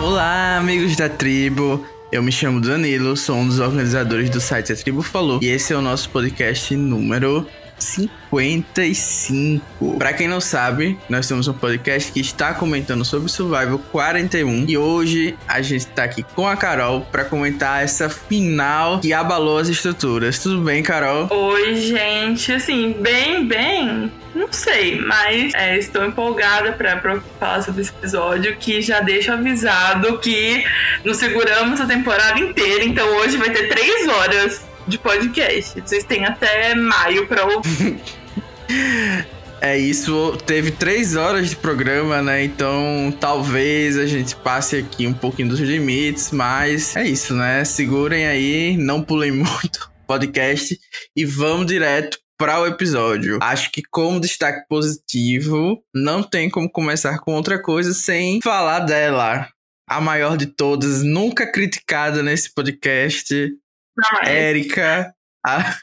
Olá, amigos da tribo. Eu me chamo Danilo, sou um dos organizadores do site A Tribo Falou e esse é o nosso podcast número 55. Para quem não sabe, nós temos um podcast que está comentando sobre Survival 41 e hoje a gente tá aqui com a Carol para comentar essa final que abalou as estruturas. Tudo bem, Carol? Oi, gente. Assim, bem, bem. Não sei, mas é, estou empolgada para falar sobre esse episódio que já deixa avisado que nos seguramos a temporada inteira, então hoje vai ter três horas de podcast. Vocês têm até maio para ouvir. É isso, teve três horas de programa, né? Então talvez a gente passe aqui um pouquinho dos limites, mas é isso, né? Segurem aí, não pulem muito podcast e vamos direto para o episódio. Acho que como destaque positivo, não tem como começar com outra coisa sem falar dela. A maior de todas, nunca criticada nesse podcast, Érica, a,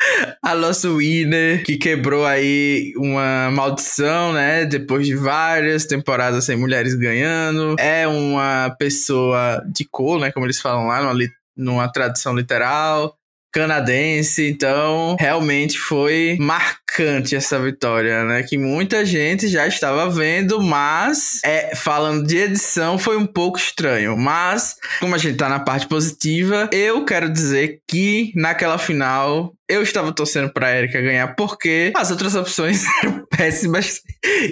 a nossa winner, que quebrou aí uma maldição, né? Depois de várias temporadas sem mulheres ganhando. É uma pessoa de cor, né? Como eles falam lá, numa, numa tradução literal canadense, então realmente foi marcante essa vitória, né? Que muita gente já estava vendo, mas é, falando de edição foi um pouco estranho. Mas, como a gente tá na parte positiva, eu quero dizer que naquela final eu estava torcendo para Erika ganhar porque as outras opções eram péssimas.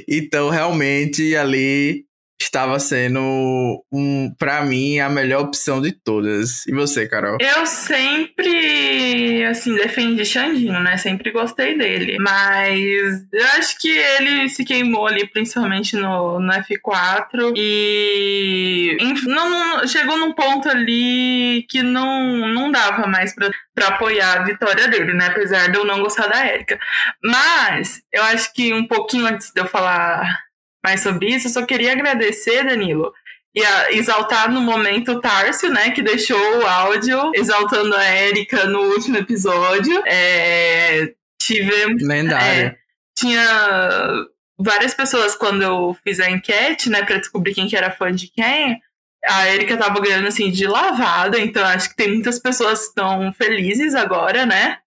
Então, realmente ali estava sendo, um, para mim, a melhor opção de todas. E você, Carol? Eu sempre, assim, defendi Xandinho, né? Sempre gostei dele. Mas eu acho que ele se queimou ali, principalmente no, no F4. E não, chegou num ponto ali que não, não dava mais pra, pra apoiar a vitória dele, né? Apesar de eu não gostar da Erika. Mas eu acho que um pouquinho antes de eu falar mais sobre isso, eu só queria agradecer, Danilo, e a, exaltar no momento o Tárcio, né, que deixou o áudio exaltando a Érica no último episódio. É, tivemos. Lendário. É, tinha várias pessoas, quando eu fiz a enquete, né, para descobrir quem que era fã de quem, a Erika tava ganhando assim de lavada, então acho que tem muitas pessoas que estão felizes agora, né?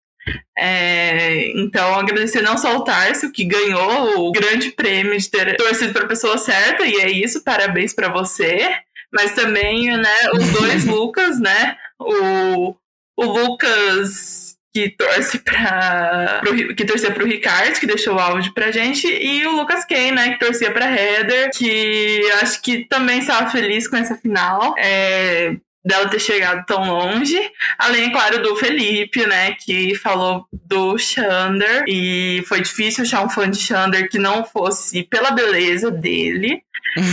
É, então, agradecer não só o Tarso, que ganhou o grande prêmio de ter torcido para a pessoa certa, e é isso, parabéns para você. Mas também, né, os dois Lucas, né? O, o Lucas que torce para que torcia para o Ricardo, que deixou o áudio pra gente, e o Lucas Kane, né, que torcia para Heather, que acho que também estava feliz com essa final. É, dela ter chegado tão longe. Além, claro, do Felipe, né, que falou do Xander. E foi difícil achar um fã de Xander que não fosse pela beleza dele.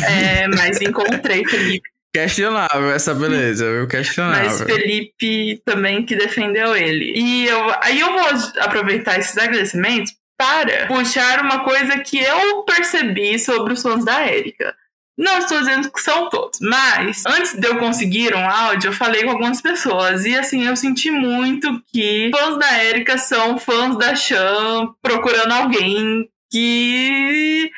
é, mas encontrei Felipe. Questionável essa beleza, eu questionável. Mas Felipe também que defendeu ele. E eu, aí eu vou aproveitar esses agradecimentos para puxar uma coisa que eu percebi sobre os fãs da Érica. Não estou dizendo que são todos, mas antes de eu conseguir um áudio, eu falei com algumas pessoas. E assim eu senti muito que fãs da Erika são fãs da Chan procurando alguém que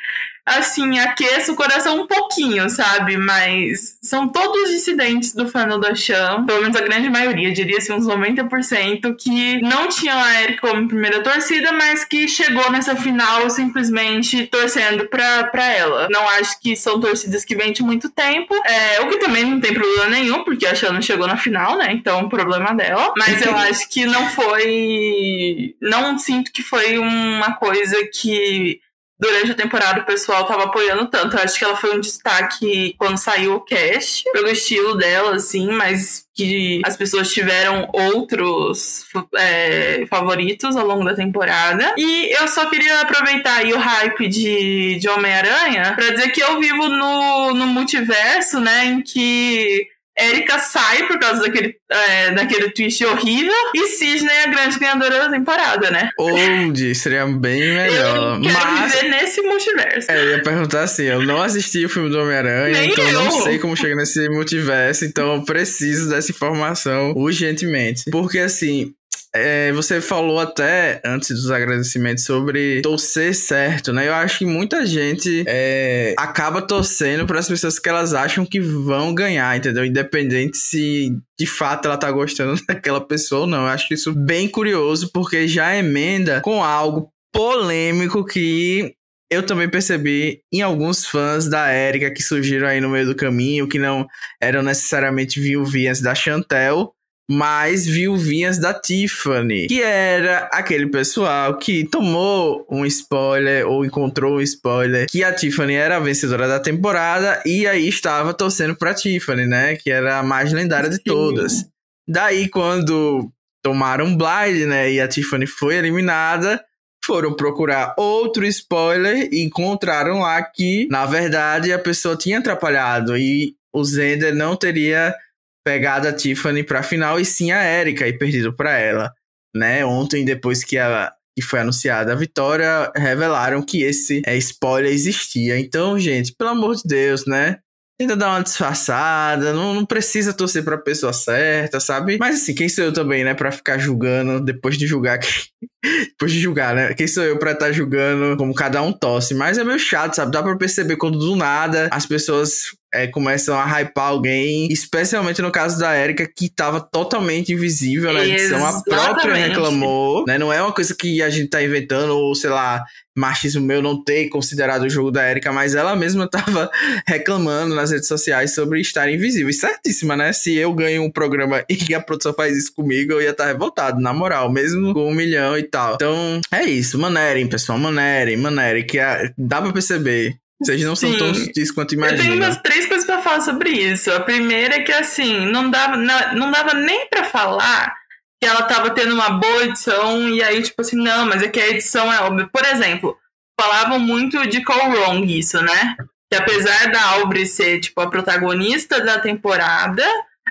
assim, aqueça o coração um pouquinho, sabe? Mas são todos dissidentes do fandom da Chan, pelo menos a grande maioria, diria assim, uns 90%, que não tinham a Eric como primeira torcida, mas que chegou nessa final simplesmente torcendo pra, pra ela. Não acho que são torcidas que vêm de muito tempo, é, o que também não tem problema nenhum, porque a Chan não chegou na final, né? Então, problema dela. Mas eu acho que não foi. Não sinto que foi uma coisa que durante a temporada o pessoal tava apoiando tanto. Eu acho que ela foi um destaque quando saiu o cast, pelo estilo dela, assim, mas que as pessoas tiveram outros é, favoritos ao longo da temporada. E eu só queria aproveitar aí o hype de, de Homem-Aranha para dizer que eu vivo no, no multiverso, né, em que Erika sai por causa daquele, é, daquele twist horrível e Cisne é a grande ganhadora da temporada, né? Onde? Seria bem melhor. Eu quero Mas... viver nesse multiverso. É, eu ia perguntar assim, eu não assisti o filme do Homem-Aranha, então eu não sei como chega nesse multiverso, então eu preciso dessa informação urgentemente. Porque assim, é, você falou até antes dos agradecimentos sobre torcer certo, né? Eu acho que muita gente é, acaba torcendo para as pessoas que elas acham que vão ganhar, entendeu? Independente se de fato ela tá gostando daquela pessoa ou não. Eu acho isso bem curioso, porque já emenda com algo polêmico que eu também percebi em alguns fãs da Erika que surgiram aí no meio do caminho, que não eram necessariamente viuvinhas da Chantel, mas viuvinhas da Tiffany, que era aquele pessoal que tomou um spoiler ou encontrou um spoiler que a Tiffany era a vencedora da temporada e aí estava torcendo pra Tiffany, né? Que era a mais lendária de todas. Daí, quando tomaram blind, né? E a Tiffany foi eliminada, foram procurar outro spoiler e encontraram lá que, na verdade, a pessoa tinha atrapalhado e o Zender não teria pegado a Tiffany pra final e sim a Erika e perdido para ela, né? Ontem, depois que, a, que foi anunciada a vitória, revelaram que esse é, spoiler existia. Então, gente, pelo amor de Deus, né? Tenta dar uma disfarçada, não, não precisa torcer pra pessoa certa, sabe? Mas assim, quem sou eu também, né, pra ficar julgando depois de julgar depois de julgar, né? Quem sou eu pra estar tá julgando como cada um tosse? Mas é meio chato, sabe? Dá pra perceber quando do nada as pessoas é, começam a hypar alguém, especialmente no caso da Erika, que tava totalmente invisível na edição. Exatamente. A própria reclamou, né? Não é uma coisa que a gente tá inventando, ou sei lá, machismo meu não ter considerado o jogo da Erika, mas ela mesma tava reclamando nas redes sociais sobre estar invisível. E certíssima, né? Se eu ganho um programa e a produção faz isso comigo, eu ia estar tá revoltado, na moral, mesmo com um milhão e tal. Então, é isso. Manerem, pessoal, manerem, manerem, que dá pra perceber vocês não Sim. são tão sutis quanto imaginam. Eu tenho umas três coisas pra falar sobre isso. A primeira é que, assim, não dava, não dava nem pra falar que ela tava tendo uma boa edição e aí, tipo assim, não, mas é que a edição é óbvia. Por exemplo, falavam muito de Call Wrong isso, né? Que apesar da Aubrey ser, tipo, a protagonista da temporada,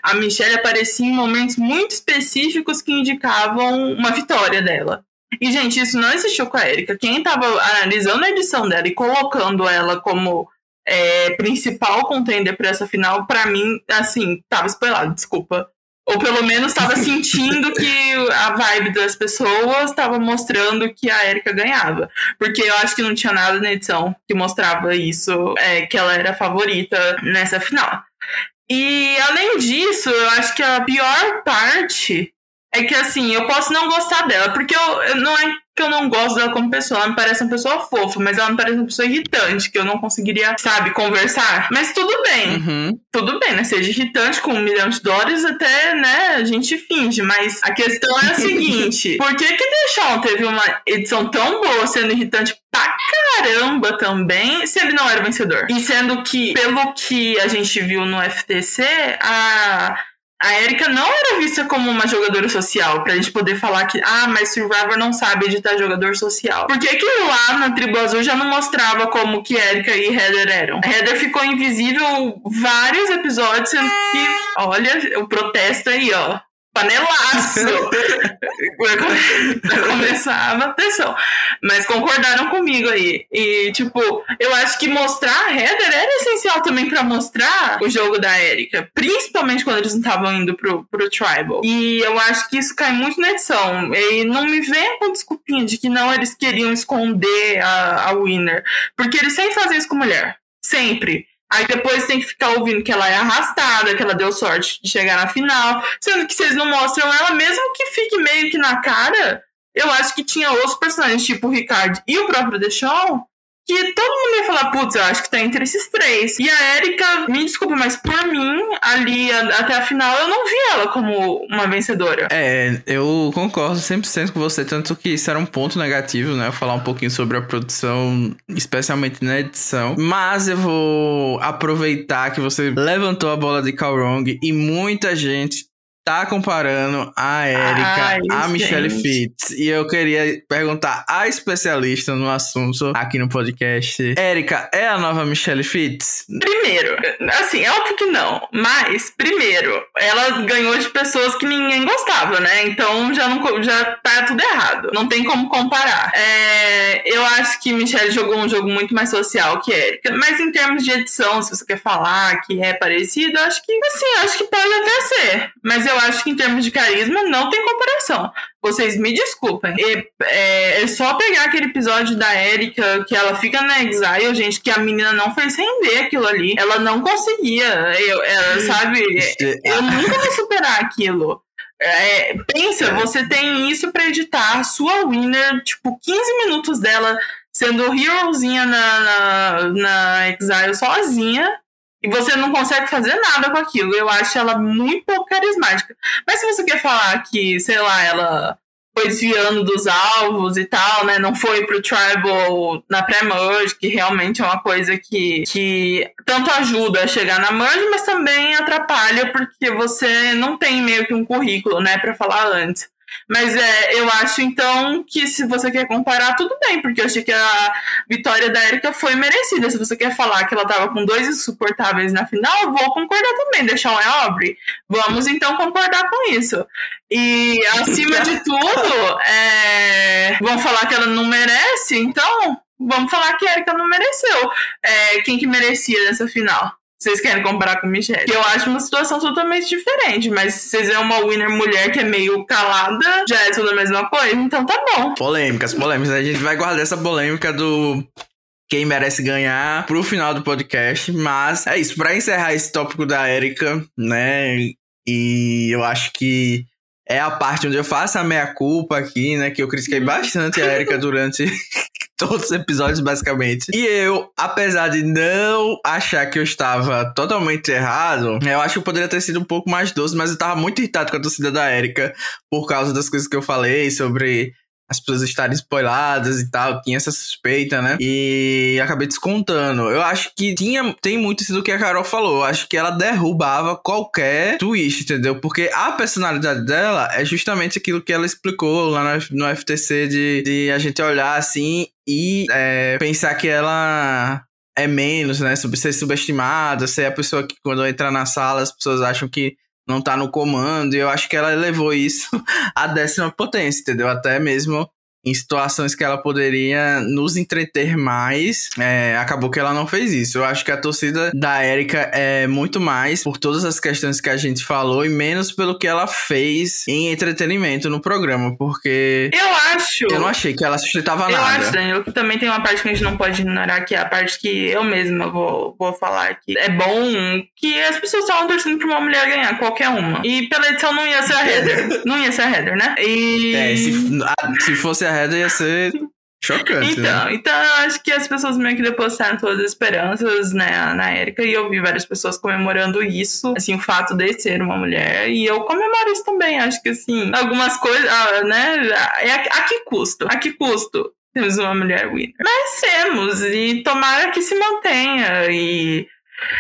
a Michelle aparecia em momentos muito específicos que indicavam uma vitória dela. E, gente, isso não existiu com a Erika. Quem tava analisando a edição dela e colocando ela como é, principal contender para essa final, para mim, assim, tava spoilado, desculpa. Ou pelo menos tava sentindo que a vibe das pessoas tava mostrando que a Erika ganhava. Porque eu acho que não tinha nada na edição que mostrava isso, é, que ela era a favorita nessa final. E além disso, eu acho que a pior parte é que assim, eu posso não gostar dela, porque eu, eu, não é que eu não gosto dela como pessoa, ela me parece uma pessoa fofa, mas ela me parece uma pessoa irritante, que eu não conseguiria, sabe, conversar. Mas tudo bem. Uhum. Tudo bem, né? Seja irritante com um milhão de dólares, até, né, a gente finge. Mas a questão é a seguinte: por que que Deshaun teve uma edição tão boa sendo irritante pra caramba também, se ele não era vencedor? E sendo que, pelo que a gente viu no FTC, a a Erika não era vista como uma jogadora social, pra gente poder falar que, ah, mas Survivor não sabe editar jogador social. Por que que lá na Tribo Azul já não mostrava como que Erika e Heather eram? A Heather ficou invisível vários episódios, sendo que, olha, o protesto aí, ó panelaço. pra começar a bateção. Mas concordaram comigo aí. E, tipo, eu acho que mostrar a Heather era essencial também para mostrar o jogo da Erika. Principalmente quando eles não estavam indo pro, pro Tribal. E eu acho que isso cai muito na edição. E não me venha com desculpinha de que não eles queriam esconder a, a Winner. Porque eles sempre fazem isso com mulher. Sempre. Aí depois tem que ficar ouvindo que ela é arrastada, que ela deu sorte de chegar na final. Sendo que vocês não mostram ela, mesmo que fique meio que na cara. Eu acho que tinha outros personagens, tipo o Ricardo e o próprio Deshawn, que todo mundo ia falar, putz, eu acho que tá entre esses três. E a Erika, me desculpa, mas por mim, ali até a final, eu não vi ela como uma vencedora. É, eu concordo 100% com você, tanto que isso era um ponto negativo, né? Falar um pouquinho sobre a produção, especialmente na edição. Mas eu vou aproveitar que você levantou a bola de Kalrong e muita gente tá comparando a Erika Ai, a Michelle Fitz. E eu queria perguntar a especialista no assunto aqui no podcast. Erika é a nova Michelle Fitz? Primeiro, assim, é óbvio que não. Mas, primeiro, ela ganhou de pessoas que ninguém gostava, né? Então já, não, já tá tudo errado. Não tem como comparar. É, eu acho que Michelle jogou um jogo muito mais social que Erika. Mas em termos de edição, se você quer falar que é parecido, acho que, assim, acho que pode até ser. Mas eu acho que em termos de carisma não tem comparação. Vocês me desculpem. E, é, é, só pegar aquele episódio da Erika que ela fica na Exile, gente, que a menina não fez render aquilo ali. Ela não conseguia. Eu, ela, sabe? Eu nunca vou superar aquilo. É, pensa, é. você tem isso para editar, sua winner, tipo, 15 minutos dela sendo herozinha na, na, na Exile sozinha, e você não consegue fazer nada com aquilo. Eu acho ela muito pouco carismática. Mas se você quer falar que, sei lá, ela foi desviando dos alvos e tal, né? Não foi pro Tribal na pré-merge, que realmente é uma coisa que, que tanto ajuda a chegar na merge, mas também atrapalha porque você não tem meio que um currículo, né, para falar antes. Mas é, eu acho então que se você quer comparar, tudo bem, porque eu achei que a vitória da Erika foi merecida. Se você quer falar que ela tava com dois insuportáveis na final, eu vou concordar também, deixar um é Aubrey. Vamos então concordar com isso. E acima de tudo, é, vão falar que ela não merece, então vamos falar que a Erika não mereceu. É, quem que merecia nessa final? Vocês querem comparar com Michelle. Que eu acho uma situação totalmente diferente, mas se vocês é uma winner mulher que é meio calada, já é tudo a mesma coisa, então tá bom. Polêmicas, polêmicas. A gente vai guardar essa polêmica do quem merece ganhar pro final do podcast, mas é isso, para encerrar esse tópico da Erika, né? E eu acho que é a parte onde eu faço a meia culpa aqui, né? Que eu critiquei bastante a Erika durante todos os episódios, basicamente. E eu, apesar de não achar que eu estava totalmente errado, eu acho que eu poderia ter sido um pouco mais doce, mas eu estava muito irritado com a torcida da Erika por causa das coisas que eu falei sobre as pessoas estarem spoiladas e tal, tinha essa suspeita, né? E acabei descontando. Eu acho que tinha, tem muito isso do que a Carol falou. Eu acho que ela derrubava qualquer twist, entendeu? Porque a personalidade dela é justamente aquilo que ela explicou lá no, no FTC de, de a gente olhar assim e é, pensar que ela é menos, né? Ser subestimada, ser a pessoa que quando entra na sala as pessoas acham que não tá no comando, e eu acho que ela levou isso à décima potência, entendeu? Até mesmo em situações que ela poderia nos entreter mais, é, acabou que ela não fez isso. Eu acho que a torcida da Erika é muito mais por todas as questões que a gente falou e menos pelo que ela fez em entretenimento no programa, porque eu acho. Eu não achei que ela sustentava eu nada. Eu acho, Daniel, que também tem uma parte que a gente não pode ignorar, que é a parte que eu mesma vou, vou falar que é bom que as pessoas estavam torcendo pra uma mulher ganhar, qualquer uma. E pela edição não ia ser a Heather. não ia ser a Heather, né? E. É, se, se fosse a ia ser chocante. Então, né? então eu acho que as pessoas meio que depositaram todas as esperanças né, na Erika e eu vi várias pessoas comemorando isso, assim, o fato de ser uma mulher. E eu comemoro isso também. Acho que assim, algumas coisas, ah, né? É a, a que custo? A que custo? Temos uma mulher winner. Mas temos, e tomara que se mantenha. E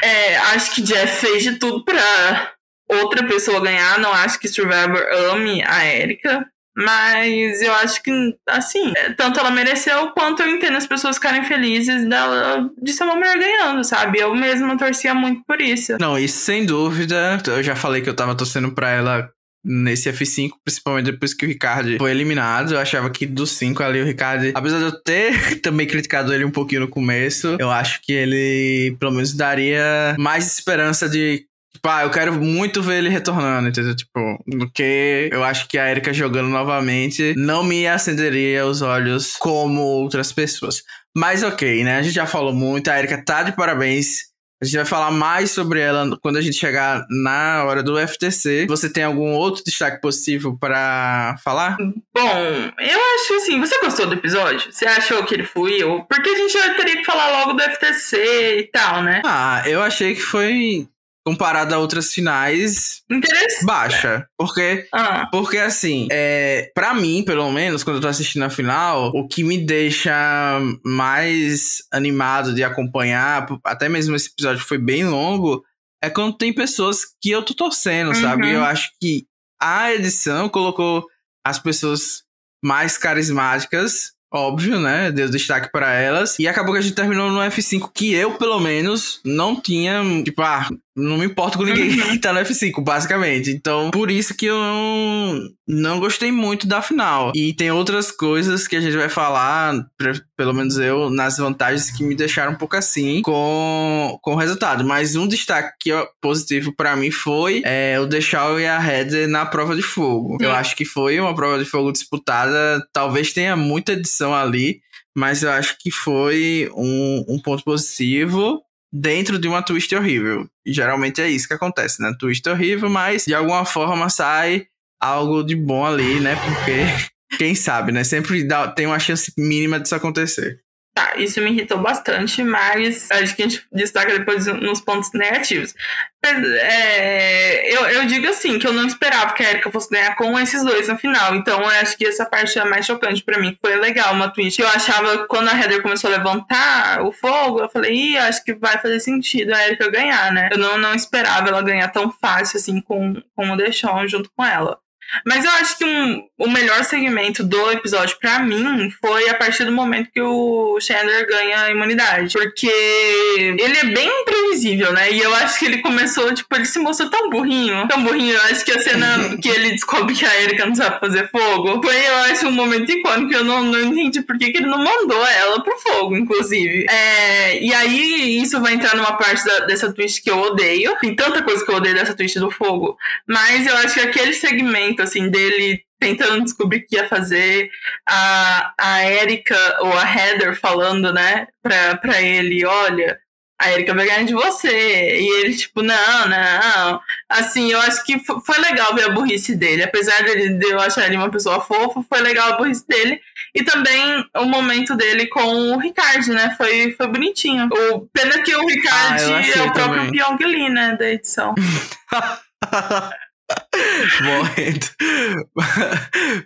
é, acho que Jeff fez de tudo pra outra pessoa ganhar. Não acho que Survivor ame a Erika. Mas eu acho que, assim, é, tanto ela mereceu quanto eu entendo as pessoas ficarem felizes dela de ser uma mulher ganhando, sabe? Eu mesma torcia muito por isso. Não, isso sem dúvida. Eu já falei que eu tava torcendo pra ela nesse F5, principalmente depois que o Ricardo foi eliminado. Eu achava que dos cinco ali, o Ricardo, apesar de eu ter também criticado ele um pouquinho no começo, eu acho que ele pelo menos daria mais esperança de Tipo, ah, eu quero muito ver ele retornando, entendeu? Tipo, porque eu acho que a Erika jogando novamente não me acenderia os olhos como outras pessoas. Mas ok, né? A gente já falou muito, a Erika tá de parabéns. A gente vai falar mais sobre ela quando a gente chegar na hora do FTC. Você tem algum outro destaque possível para falar? Bom, eu acho assim, você gostou do episódio? Você achou que ele fluiu? Porque a gente já teria que falar logo do FTC e tal, né? Ah, eu achei que foi comparado a outras finais, baixa. Porque, ah. porque assim, é, para mim, pelo menos, quando eu tô assistindo a final, o que me deixa mais animado de acompanhar, até mesmo esse episódio foi bem longo, é quando tem pessoas que eu tô torcendo, uhum. sabe? Eu acho que a edição colocou as pessoas mais carismáticas óbvio, né? Deu destaque para elas. E acabou que a gente terminou no F5 que eu, pelo menos, não tinha. Tipo, ah, não me importo com ninguém uhum. que tá no F5, basicamente. Então, por isso que eu não, não gostei muito da final. E tem outras coisas que a gente vai falar, pelo menos eu, nas vantagens que me deixaram um pouco assim com, com o resultado. Mas um destaque positivo para mim foi é, o Deixal e a Heather na prova de fogo. Eu acho que foi uma prova de fogo disputada. Talvez tenha muita edição ali, mas eu acho que foi um, um ponto positivo dentro de uma twist horrível. E geralmente é isso que acontece, né? Twist horrível, mas de alguma forma sai algo de bom ali, né? Porque quem sabe, né? Sempre dá, tem uma chance mínima disso acontecer. Tá, isso me irritou bastante, mas acho que a gente destaca depois nos pontos negativos. É, eu, eu digo assim, que eu não esperava que a Erika fosse ganhar com esses dois no final. Então eu acho que essa parte é mais chocante para mim. Foi legal uma twist. Eu achava, quando a Heather começou a levantar o fogo, eu falei, ih, acho que vai fazer sentido a Erika ganhar, né? Eu não, não esperava ela ganhar tão fácil assim com, com o Deshaun junto com ela. Mas eu acho que um, o melhor segmento do episódio para mim foi a partir do momento que o Chandler ganha a imunidade. Porque ele é bem imprevisível, né? E eu acho que ele começou, tipo, ele se mostrou tão burrinho. Tão burrinho. Eu acho que a cena que ele descobre que a Erika não sabe fazer fogo foi, eu acho, um momento icônico. Eu não, não entendi por que, que ele não mandou ela pro fogo, inclusive. É, e aí, isso vai entrar numa parte da, dessa twist que eu odeio. Tem tanta coisa que eu odeio dessa twist do fogo. Mas eu acho que aquele segmento assim, dele tentando descobrir o que ia fazer, a, a Erika ou a Heather falando, né, pra, pra ele, olha, a Erika vai ganhar de você. E ele, tipo, não, não. Assim, eu acho que foi legal ver a burrice dele. Apesar de eu achar ele uma pessoa fofa, foi legal a burrice dele. E também o momento dele com o Ricardo, né? Foi, foi bonitinho. O, pena que o Ricardo ah, é o próprio Pyong Lee, né, da edição. Morrendo.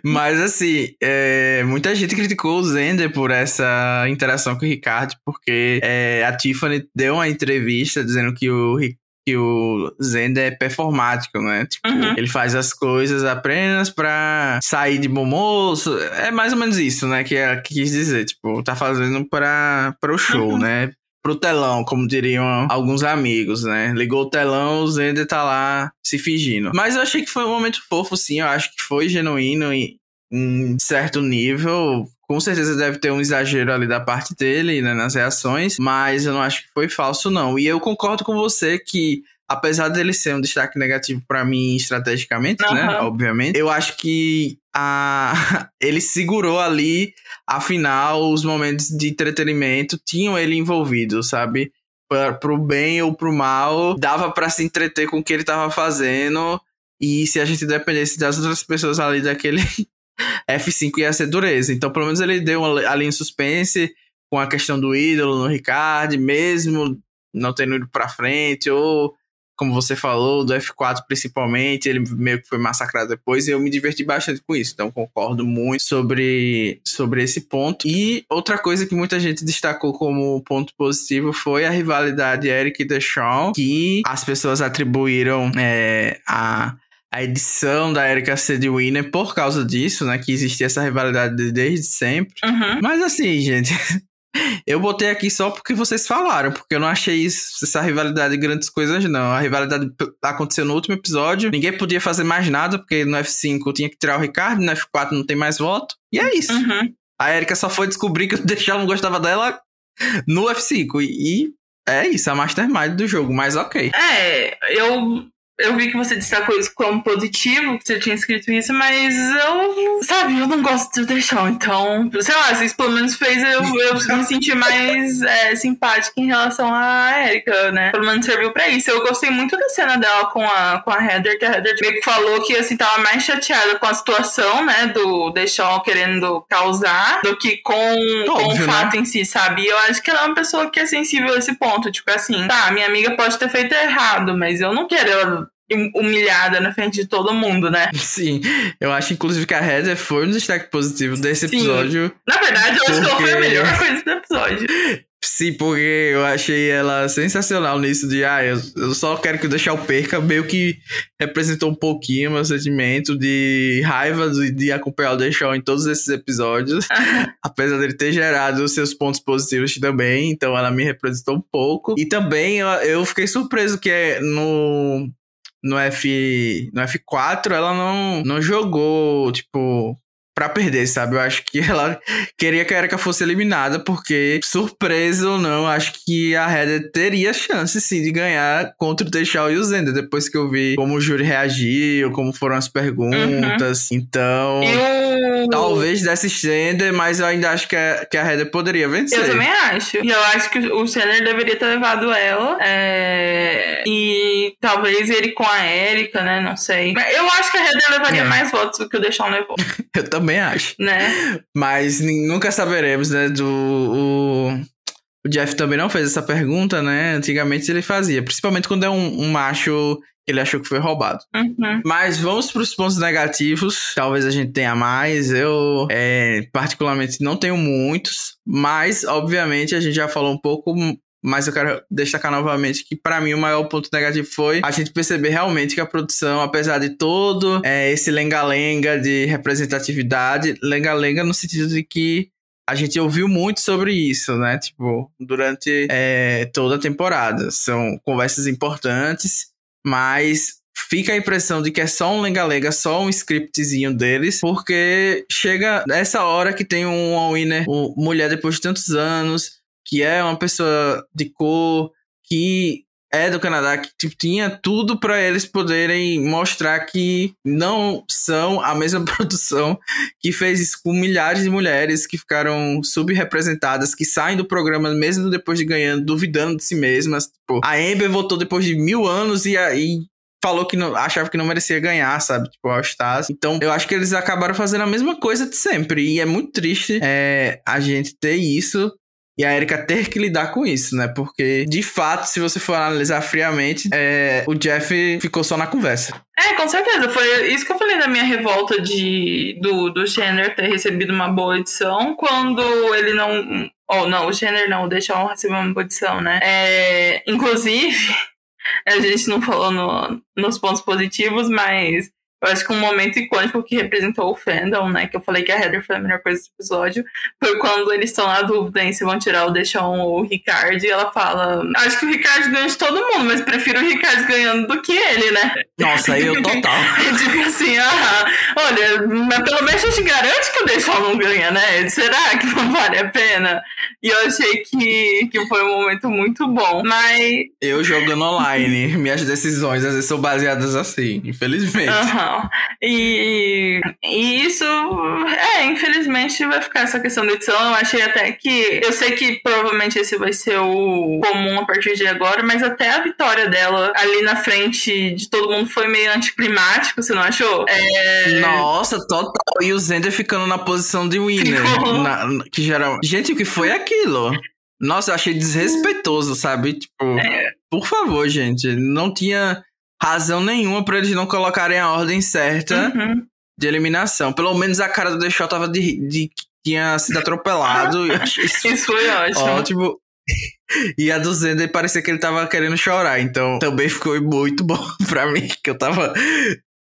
Mas assim, é, muita gente criticou o Zender por essa interação com o Ricardo, porque é, a Tiffany deu uma entrevista dizendo que o, que o Zender é performático, né? Tipo, uhum. ele faz as coisas apenas pra sair de bom moço. É mais ou menos isso, né? Que, que quis dizer. Tipo, tá fazendo pra, pra o show, uhum. né? Pro telão, como diriam alguns amigos, né? Ligou o telão, o Zender tá lá se fingindo. Mas eu achei que foi um momento fofo, sim. Eu acho que foi genuíno em, em certo nível. Com certeza deve ter um exagero ali da parte dele, né, nas reações, mas eu não acho que foi falso, não. E eu concordo com você que apesar dele ser um destaque negativo para mim estrategicamente, uhum. né? Obviamente, eu acho que a... ele segurou ali, afinal, os momentos de entretenimento tinham ele envolvido, sabe? Pra, pro bem ou pro mal, dava para se entreter com o que ele tava fazendo. E se a gente dependesse das outras pessoas ali daquele F5 ia ser dureza. Então, pelo menos ele deu ali em suspense com a questão do ídolo no Ricardo, mesmo não tendo ido pra frente, ou como você falou, do F4 principalmente, ele meio que foi massacrado depois e eu me diverti bastante com isso. Então concordo muito sobre, sobre esse ponto. E outra coisa que muita gente destacou como ponto positivo foi a rivalidade Eric e que as pessoas atribuíram é, a a edição da Erika ser de winner por causa disso, né? Que existia essa rivalidade desde sempre. Uhum. Mas assim, gente, eu botei aqui só porque vocês falaram, porque eu não achei isso, essa rivalidade grandes coisas, não. A rivalidade aconteceu no último episódio, ninguém podia fazer mais nada, porque no F5 tinha que tirar o Ricardo, no F4 não tem mais voto, e é isso. Uhum. A Erika só foi descobrir que o Deixar não gostava dela no F5, e, e é isso, a mastermind do jogo, mas ok. É, eu eu vi que você destacou isso como positivo, que você tinha escrito isso, mas eu, sabe, eu não gosto de deixar. Então, sei lá, isso pelo menos fez eu, eu me sentir mais é, simpática em relação à Erika, né? Pelo menos serviu pra isso. Eu gostei muito da cena dela com a, com a Heather, que a Heather meio que falou que, assim, tava mais chateada com a situação, né, do Deixon querendo causar, do que com, Óbvio, com o fato né? em si, sabe? E eu acho que ela é uma pessoa que é sensível a esse ponto. Tipo assim, tá, minha amiga pode ter feito errado, mas eu não quero ela humilhada na frente de todo mundo, né? Sim, eu acho inclusive que a Heather foi um destaque positivo desse Sim. episódio. Na verdade, eu porque... acho que ela foi a melhor coisa do episódio. Sim, porque eu achei ela sensacional nisso de, ah, eu, eu só quero que o Deixar perca, meio que representou um pouquinho meu sentimento de raiva de, de acompanhar o Deixar em todos esses episódios, apesar dele ter gerado os seus pontos positivos também, então ela me representou um pouco. E também eu, eu fiquei surpreso que é no no F no F4 ela não não jogou tipo para perder, sabe? Eu acho que ela queria que a Erika fosse eliminada, porque, surpresa ou não, acho que a Heather teria chance, sim, de ganhar contra o Teixal e o Zender, depois que eu vi como o júri reagiu, como foram as perguntas. Uhum. Então, eu... talvez desse Zender, mas eu ainda acho que a, que a Heather poderia vencer. Eu também acho. E eu acho que o Zender deveria ter levado ela. É... E talvez ele com a Erika, né? Não sei. Eu acho que a Heather levaria é. mais votos do que o Deixal levou. eu também também acho. Né? Mas nunca saberemos, né? Do, o, o, Jeff também não fez essa pergunta, né? Antigamente ele fazia, principalmente quando é um, um macho ele achou que foi roubado. Uhum. Mas vamos para os pontos negativos. Talvez a gente tenha mais. Eu, é, particularmente, não tenho muitos. Mas, obviamente, a gente já falou um pouco mas eu quero destacar novamente que para mim o maior ponto negativo foi a gente perceber realmente que a produção, apesar de todo é, esse lenga-lenga de representatividade, lenga-lenga no sentido de que a gente ouviu muito sobre isso, né? Tipo, durante é, toda a temporada. São conversas importantes, mas fica a impressão de que é só um lenga-lenga, só um scriptzinho deles, porque chega essa hora que tem um winner, mulher depois de tantos anos, que é uma pessoa de cor, que é do Canadá, que tipo, tinha tudo para eles poderem mostrar que não são a mesma produção que fez isso com milhares de mulheres que ficaram subrepresentadas, que saem do programa mesmo depois de ganhando, duvidando de si mesmas. Tipo, a Amber votou depois de mil anos e aí falou que não, achava que não merecia ganhar, sabe? Tipo, All Stars. Então, eu acho que eles acabaram fazendo a mesma coisa de sempre. E é muito triste é, a gente ter isso e a Erika ter que lidar com isso, né? Porque, de fato, se você for analisar friamente, é, o Jeff ficou só na conversa. É, com certeza. Foi isso que eu falei da minha revolta de do, do Chandler ter recebido uma boa edição quando ele não. Ou oh, não, o Chandler não, o Deixon recebeu uma boa edição, né? É, inclusive, a gente não falou no, nos pontos positivos, mas eu acho que um momento icônico que representou o fandom, né? Que eu falei que a Heather foi a melhor coisa desse episódio. Foi quando eles estão na dúvida em se vão tirar o Deixão ou o Ricardo. E ela fala: Acho que o Ricardo ganha de todo mundo, mas prefiro o Ricardo ganhando do que ele, né? Nossa, aí eu total. tipo assim, ah, olha, mas pelo menos a gente garante que o Deixão não ganha, né? Será que não vale a pena? E eu achei que, que foi um momento muito bom. Mas. Eu jogando online, minhas decisões às vezes são baseadas assim, infelizmente. Aham. E, e isso, é, infelizmente vai ficar essa questão da edição. Eu achei até que. Eu sei que provavelmente esse vai ser o comum a partir de agora, mas até a vitória dela ali na frente de todo mundo foi meio anticlimático, você não achou? É... Nossa, total. E o Zender ficando na posição de winner. Na, que geral. Gente, o que foi aquilo? Nossa, eu achei desrespeitoso, sabe? Tipo, é. por favor, gente. Não tinha razão nenhuma para eles não colocarem a ordem certa uhum. de eliminação. Pelo menos a cara do Deixó tava de, de que tinha sido atropelado. isso, isso foi ótimo. Ótimo. E a do Zender parecia que ele tava querendo chorar, então também ficou muito bom pra mim, que eu tava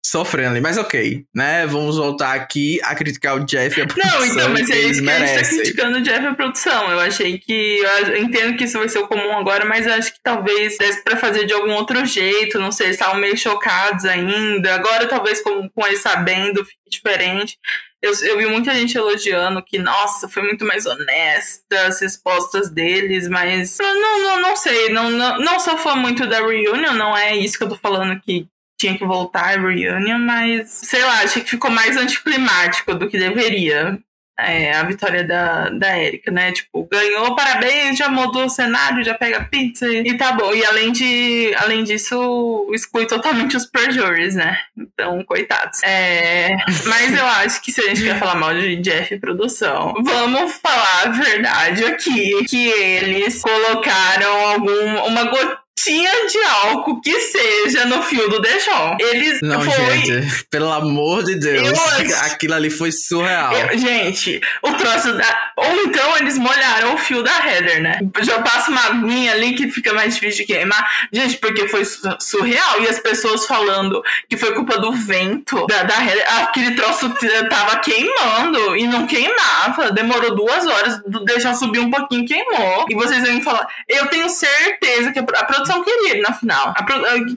sofrendo ali. Mas ok, né? Vamos voltar aqui a criticar o Jeff e a produção. Não, então, mas é isso que a gente tá criticando o Jeff e a produção. Eu achei que. Eu entendo que isso vai ser o comum agora, mas acho que talvez desse pra fazer de algum outro jeito. Não sei, eles estavam meio chocados ainda. Agora, talvez com, com eles sabendo, fique diferente. Eu, eu vi muita gente elogiando que, nossa, foi muito mais honesta as respostas deles, mas não, não, não sei, não, não, não sou fã muito da reunion, não é isso que eu tô falando que tinha que voltar a reunion, mas sei lá, achei que ficou mais anticlimático do que deveria. É, a vitória da, da Erika, né? Tipo, ganhou, parabéns, já mudou o cenário, já pega pizza e tá bom. E além, de, além disso, exclui totalmente os perjures, né? Então, coitados. É, mas eu acho que se a gente quer falar mal de Jeff Produção, vamos falar a verdade aqui: que eles colocaram algum, uma gotinha gotinha de álcool que seja no fio do Deixon. Eles Não, foi. gente, pelo amor de Deus. Eu- Aquilo ali foi surreal. Eu- gente, o troço da. Ou então eles molharam o fio da Heather, né? Já passa uma aguinha ali que fica mais difícil de queimar. Gente, porque foi su- surreal. E as pessoas falando que foi culpa do vento da, da Heather. Aquele troço tava queimando e não queimava. Demorou duas horas, deixar subir um pouquinho queimou. E vocês vêm falar. Eu tenho certeza que a, pro- produção queria ele na final.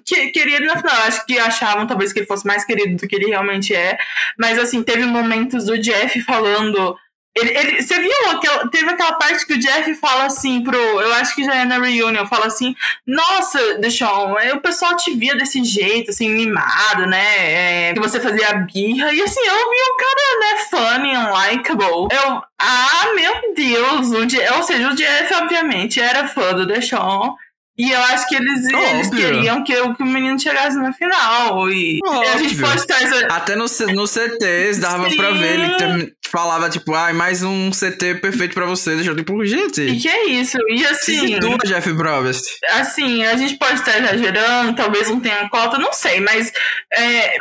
Queria ele na final. Acho que achavam talvez que ele fosse mais querido do que ele realmente é. Mas assim, teve momentos do Jeff falando. Ele, ele- você viu aquela, teve aquela parte que o Jeff fala assim pro. Eu acho que já é na reunion, fala assim: Nossa, Deshaun, é, o pessoal te via desse jeito, assim, mimado, né? é, que você fazia birra. E assim, eu vi o cara, né, funny, unlikable. Eu. Ah, meu Deus! O ou seja, o Jeff, obviamente, era fã do Deshaun. E eu acho que eles, eles Óbvio. queriam que, o- que o menino chegasse na final. E a gente pode trazer. Até no, no CTs dava Sim. pra ver. Ele tem- falava, tipo, ai, mais um CT perfeito pra você. Deixa eu, tipo, E gente. que é isso? E assim, situa, Jeff Probst. assim, a gente pode estar exagerando, talvez não tenha cota, não sei, mas é,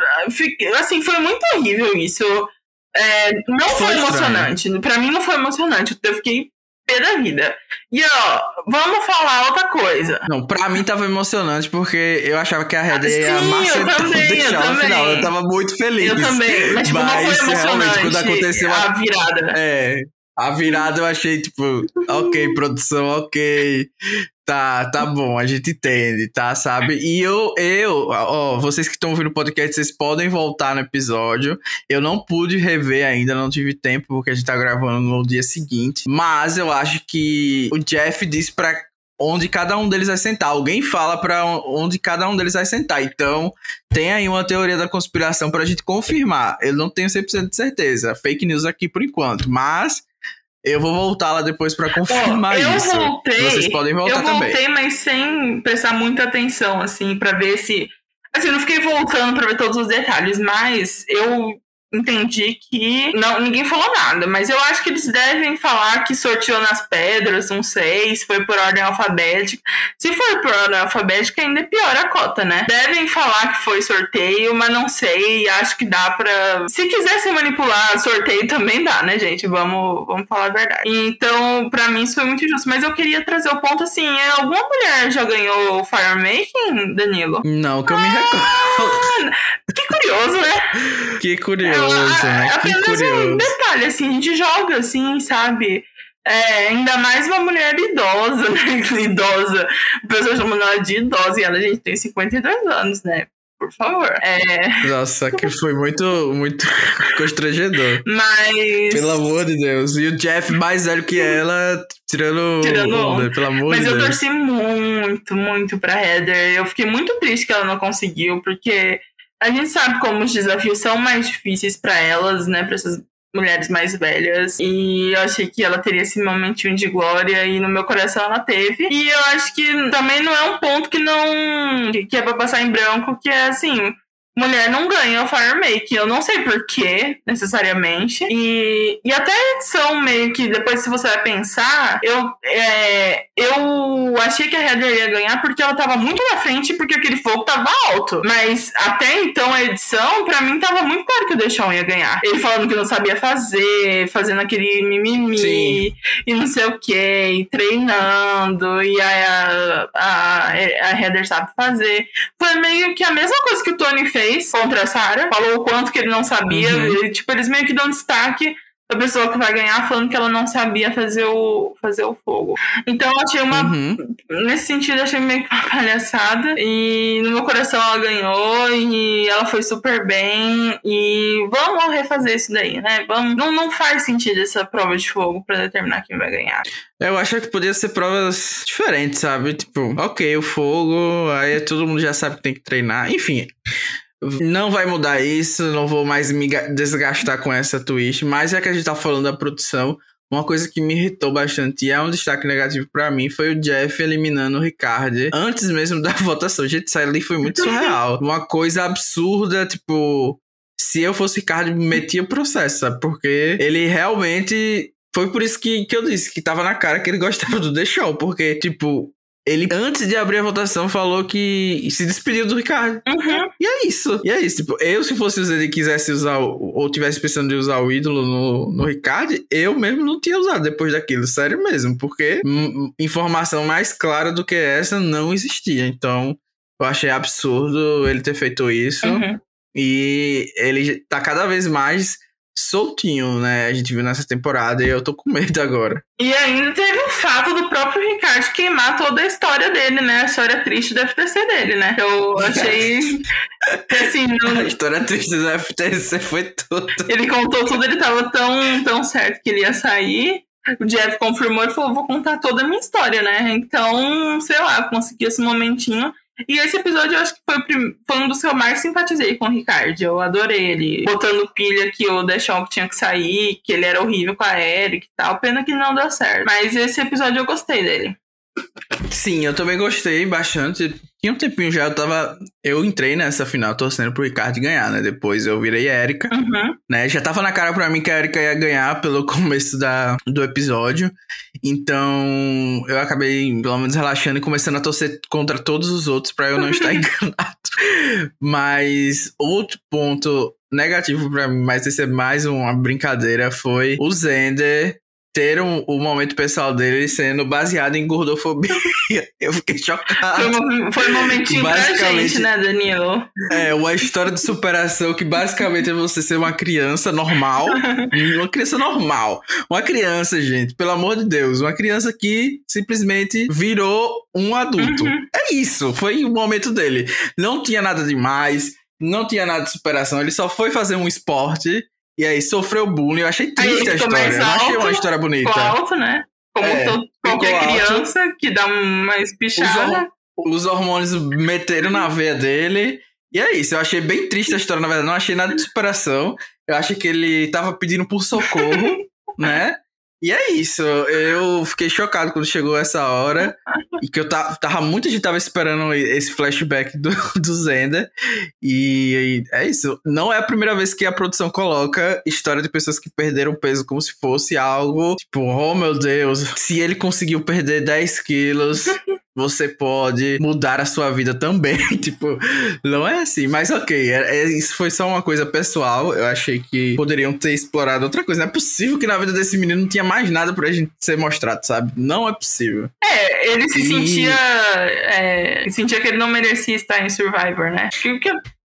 assim, foi muito horrível isso. É, não Foi foi, emocionante. Pra mim não foi emocionante. Eu fiquei pé da vida. E ó, vamos falar outra coisa. Não, pra mim tava emocionante porque eu achava que a Red ia macetar o também, eu deixar no também. final. Eu tava muito feliz. Eu também, mas tipo, não foi Mas, emocionante quando aconteceu a a virada. É, a virada eu achei, tipo, ok, produção, ok. Tá, tá bom, a gente entende, tá, sabe? E eu, eu, ó, vocês que estão ouvindo o podcast, vocês podem voltar no episódio. Eu não pude rever ainda, não tive tempo, porque a gente tá gravando no dia seguinte. Mas eu acho que o Jeff disse pra onde cada um deles vai sentar. Alguém fala pra onde cada um deles vai sentar. Então, tem aí uma teoria da conspiração pra gente confirmar. Eu não tenho 100% de certeza. Fake news aqui por enquanto, mas eu vou voltar lá depois pra confirmar eu isso. voltei. Vocês podem voltar eu voltei, também. mas sem prestar muita atenção, assim, pra ver se. Assim, eu não fiquei voltando pra ver todos os detalhes, mas eu entendi que. Não, ninguém falou nada, mas eu acho que eles devem falar que sorteou nas pedras, não sei, se foi por ordem alfabética. Se for por ordem alfabética, ainda é pior a cota, né? Devem falar que foi sorteio, mas não sei, acho que dá pra. Se quisesse manipular sorteio, também dá, né, gente? Vamos, vamos falar a verdade. Então, pra mim, isso foi muito injusto. Mas eu queria trazer o ponto assim: é, alguma mulher já ganhou o Firemaking, Danilo? Não, que eu me recordo. Que curioso, né? Que curioso, É, né? Apenas um curioso. detalhe, assim, a gente joga assim, sabe? É, ainda mais uma mulher idosa, né? Idosa. O pessoal chama ela de idosa e ela, gente, tem 52 anos, né? Por favor. É, Nossa, que foi muito, muito constrangedor. mas. Pelo amor de Deus. E o Jeff mais velho que ela, tirando, Tirando onda, pelo amor Mas de eu Deus. torci muito, muito pra Heather. Eu fiquei muito triste que ela não conseguiu, porque a gente sabe como os desafios são mais difíceis pra elas, né? Pra essas mulheres mais velhas. E eu achei que ela teria esse momentinho de glória e no meu coração ela teve. E eu acho que também não é um ponto que não. que- é pra passar em branco, que é assim. Mulher não ganha o Firemake. Eu não sei porquê, necessariamente. E, e até a edição, meio que depois, se você vai pensar, eu, é, eu achei que a Heather ia ganhar porque ela tava muito na frente, porque aquele fogo tava alto. Mas até então a edição, pra mim, tava muito claro que o Deixão ia ganhar. Ele falando que não sabia fazer, fazendo aquele mimimi Sim. e não sei o que, treinando, e a, a, a Heather sabe fazer. Foi meio que a mesma coisa que o Tony fez contra a Sarah. Falou o quanto que ele não sabia. Uhum. E, tipo, eles meio que dão destaque pra pessoa que vai ganhar, falando que ela não sabia fazer o, fazer o fogo. Então eu achei uma. Uhum. Nesse sentido, achei meio que uma palhaçada. E no meu coração ela ganhou e ela foi super bem. E vamos refazer isso daí, né? Vamos, não, não faz sentido essa prova de fogo pra determinar quem vai ganhar. Eu acho que podia ser provas diferentes, sabe? Tipo, ok, o fogo, aí todo mundo já sabe que tem que treinar. Enfim, não vai mudar isso, não vou mais me ga- desgastar com essa twist. Mas é que a gente tá falando da produção. Uma coisa que me irritou bastante e é um destaque negativo pra mim foi o Jeff eliminando o Ricardo antes mesmo da votação. Gente, isso ali foi muito surreal. Uma coisa absurda, tipo, se eu fosse Ricardo, metia o processo, sabe? Porque ele realmente. Foi por isso que, que eu disse que tava na cara que ele gostava do The Show. Porque, tipo, ele, antes de abrir a votação, falou que se despediu do Ricardo. Uhum. E é isso. E é isso. Tipo, eu, se fosse o e quisesse usar, ou tivesse pensando em usar o ídolo no, no Ricardo, eu mesmo não tinha usado depois daquilo. Sério mesmo. Porque informação mais clara do que essa não existia. Então, eu achei absurdo ele ter feito isso. Uhum. E ele tá cada vez mais soltinho, né? A gente viu nessa temporada e eu tô com medo agora. E ainda teve o fato do próprio Ricardo queimar toda a história dele, né? A história triste do FTC dele, né? Eu achei assim. Não... A história triste do FTC foi tudo. Ele contou tudo, ele tava tão, tão certo que ele ia sair. O Jeff confirmou e falou: vou contar toda a minha história, né? Então, sei lá, consegui esse momentinho. E esse episódio eu acho que foi, foi, um dos que eu mais simpatizei com o Ricardo. Eu adorei ele botando pilha que o Deschamps tinha que sair, que ele era horrível com a Eric e tal. Pena que não deu certo. Mas esse episódio eu gostei dele. Sim, eu também gostei bastante. Tinha um tempinho já, eu tava. Eu entrei nessa final torcendo pro Ricardo ganhar, né? Depois eu virei Erika, uhum. né? Já tava na cara pra mim que a Erika ia ganhar pelo começo da, do episódio. Então eu acabei, pelo menos, relaxando e começando a torcer contra todos os outros pra eu não estar enganado. Mas outro ponto negativo para mim, mas esse é mais uma brincadeira, foi o Zender ter um, o momento pessoal dele sendo baseado em gordofobia. Eu fiquei chocado. Foi, um, foi um momentinho pra gente, né, Daniel? É, uma história de superação que basicamente é você ser uma criança normal. uma criança normal. Uma criança, gente, pelo amor de Deus. Uma criança que simplesmente virou um adulto. Uhum. É isso, foi o momento dele. Não tinha nada demais. Não tinha nada de superação, ele só foi fazer um esporte e aí sofreu bullying. Eu achei triste a história. Eu não achei uma história bonita. Alto, né? Como é, todo, qualquer criança alto. que dá uma espichada. Os, os hormônios meteram na veia dele. E é isso, eu achei bem triste a história, na verdade. Não achei nada de superação. Eu achei que ele tava pedindo por socorro, né? E é isso, eu fiquei chocado quando chegou essa hora. E que eu tava, tava muita gente tava esperando esse flashback do, do Zenda e, e, é isso. Não é a primeira vez que a produção coloca história de pessoas que perderam peso como se fosse algo tipo, oh meu Deus, se ele conseguiu perder 10 quilos, você pode mudar a sua vida também. tipo, não é assim. Mas ok, é, é, isso foi só uma coisa pessoal. Eu achei que poderiam ter explorado outra coisa. Não é possível que na vida desse menino não tinha mais nada pra gente ser mostrado, sabe? Não é possível. É, ele se e... sentia. É, sentia que ele não merecia estar em Survivor, né? Que, que...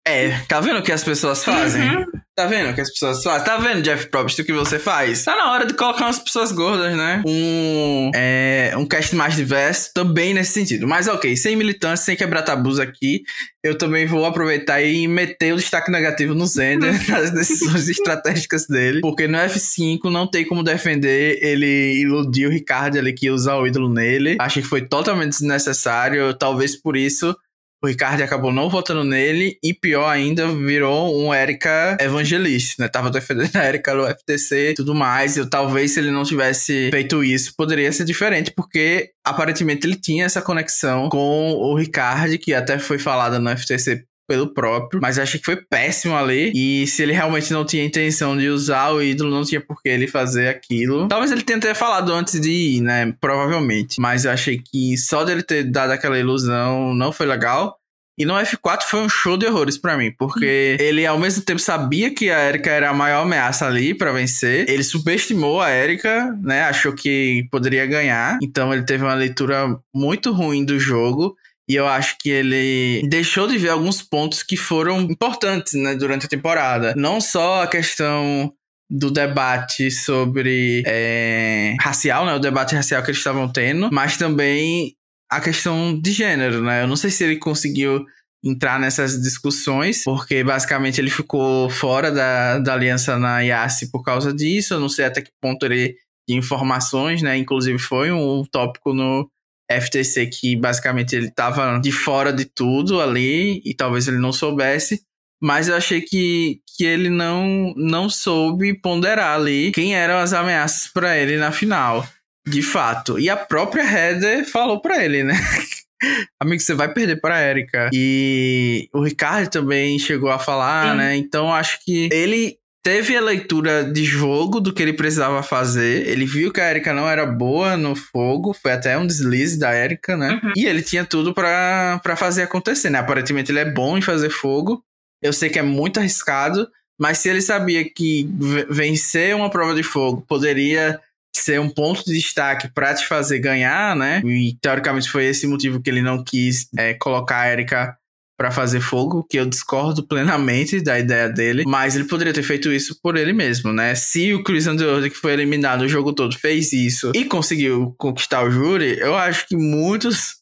É, tá vendo o que as pessoas fazem? Uhum. Tá vendo o que as pessoas fazem? Tá vendo, Jeff Probst, o que você faz? Tá na hora de colocar umas pessoas gordas, né? Um, é, um cast mais diverso também nesse sentido. Mas ok, sem militância, sem quebrar tabus aqui, eu também vou aproveitar e meter o destaque negativo no Zender, nas decisões estratégicas dele, porque no F5 não tem como defender ele iludir o Ricardo ali que ia usar o ídolo nele. Achei que foi totalmente desnecessário, talvez por isso o Ricardo acabou não votando nele e pior ainda, virou um Erika evangelista, né? Tava defendendo a Erika no FTC e tudo mais. E talvez se ele não tivesse feito isso, poderia ser diferente, porque aparentemente ele tinha essa conexão com o Ricardo, que até foi falada no FTC pelo próprio, mas achei que foi péssimo ali. E se ele realmente não tinha intenção de usar o ídolo, não tinha por que ele fazer aquilo. Talvez ele tenha falado antes de ir, né? Provavelmente. Mas eu achei que só dele ter dado aquela ilusão não foi legal. E no F4 foi um show de horrores para mim, porque hum. ele ao mesmo tempo sabia que a Erika era a maior ameaça ali para vencer. Ele subestimou a Erika, né? Achou que poderia ganhar. Então ele teve uma leitura muito ruim do jogo. E eu acho que ele deixou de ver alguns pontos que foram importantes, né, durante a temporada. Não só a questão do debate sobre é, racial, né, o debate racial que eles estavam tendo, mas também a questão de gênero, né? Eu não sei se ele conseguiu entrar nessas discussões, porque basicamente ele ficou fora da, da aliança na IASE por causa disso. Eu não sei até que ponto ele tinha informações, né? Inclusive foi um tópico no FTC que basicamente ele estava de fora de tudo ali e talvez ele não soubesse. Mas eu achei que, que ele não, não soube ponderar ali quem eram as ameaças para ele na final, de fato. E a própria Heather falou para ele, né? Amigo, você vai perder para Erika. E o Ricardo também chegou a falar, Sim. né? Então acho que ele teve a leitura de jogo do que ele precisava fazer. Ele viu que a Erika não era boa no fogo. Foi até um deslize da Erika, né? Uhum. E ele tinha tudo para fazer acontecer, né? Aparentemente ele é bom em fazer fogo. Eu sei que é muito arriscado, mas se ele sabia que vencer uma prova de fogo poderia ser um ponto de destaque para te fazer ganhar, né? E teoricamente foi esse motivo que ele não quis é, colocar a Erika para fazer fogo, que eu discordo plenamente da ideia dele, mas ele poderia ter feito isso por ele mesmo, né? Se o Chris Underwood, que foi eliminado o jogo todo, fez isso e conseguiu conquistar o júri, eu acho que muitos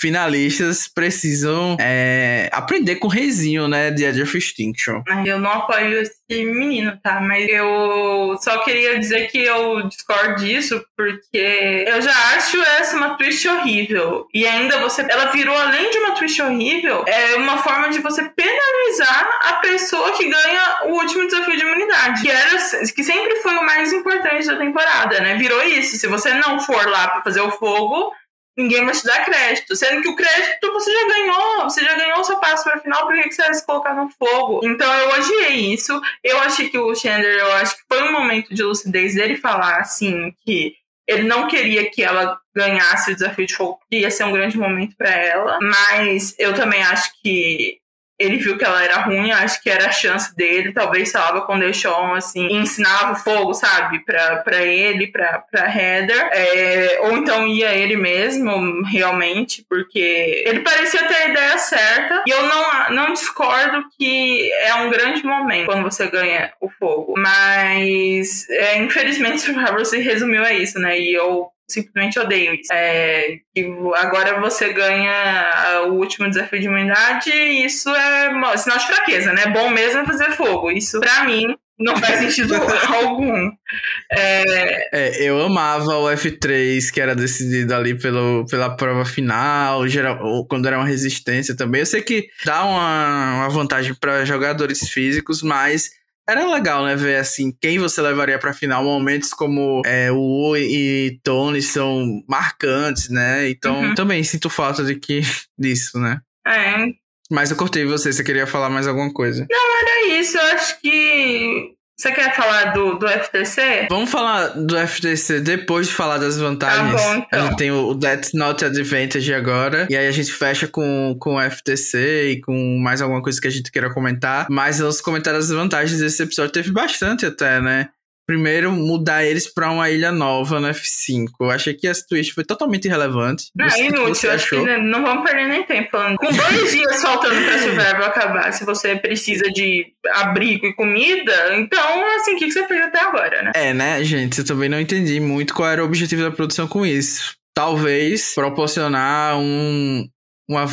finalistas precisam é, aprender com o reizinho, né, de Edge of Extinction. Eu não apoio esse menino, tá? Mas eu só queria dizer que eu discordo disso porque eu já acho essa uma twist horrível. E ainda você. Ela virou, além de uma twist horrível, é uma forma de você penalizar a pessoa que ganha o último desafio de imunidade. Que, era, que sempre foi o mais importante da temporada, né? Virou isso. Se você não for lá para fazer o fogo ninguém vai te dar crédito. Sendo que o crédito você já ganhou, você já ganhou o seu passo para final, por que você vai se colocar no fogo? Então eu odiei isso. Eu achei que o Chandler, eu acho que foi um momento de lucidez dele falar assim que ele não queria que ela ganhasse o desafio de fogo, que ia ser um grande momento para ela, mas eu também acho que ele viu que ela era ruim, acho que era a chance dele, talvez falava com o Deixon, assim, ensinava o fogo, sabe, pra, pra ele, pra, pra Heather, é, ou então ia ele mesmo, realmente, porque ele parecia ter a ideia certa, e eu não, não discordo que é um grande momento quando você ganha o fogo, mas é, infelizmente Survivor se resumiu a isso, né, e eu simplesmente odeio isso. É, agora você ganha o último desafio de humanidade e isso é sinal de fraqueza, né? Bom mesmo é fazer fogo. Isso, para mim, não faz sentido algum. É... é... eu amava o F3, que era decidido ali pelo, pela prova final, geral, quando era uma resistência também. Eu sei que dá uma, uma vantagem para jogadores físicos, mas era legal, né, ver assim, quem você levaria pra final. Momentos como é, o Wu e Tony são marcantes, né? Então, uhum. também sinto falta de que disso, né? É. Mas eu cortei você, você queria falar mais alguma coisa? Não, era isso. Eu acho que você quer falar do, do FTC? Vamos falar do FTC depois de falar das vantagens. Tá bom, então. A gente tem o That's Not Advantage agora. E aí a gente fecha com, com o FTC e com mais alguma coisa que a gente queira comentar. Mas os comentários das vantagens desse episódio teve bastante até, né? Primeiro mudar eles para uma ilha nova no F5. Eu achei que essa twist foi totalmente irrelevante. Não, é inútil. Acho que não vamos perder nem tempo falando. Com dois dias faltando pra Survival acabar, se você precisa de abrigo e comida, então, assim, o que você fez até agora, né? É, né, gente? Eu também não entendi muito qual era o objetivo da produção com isso. Talvez proporcionar um, uma,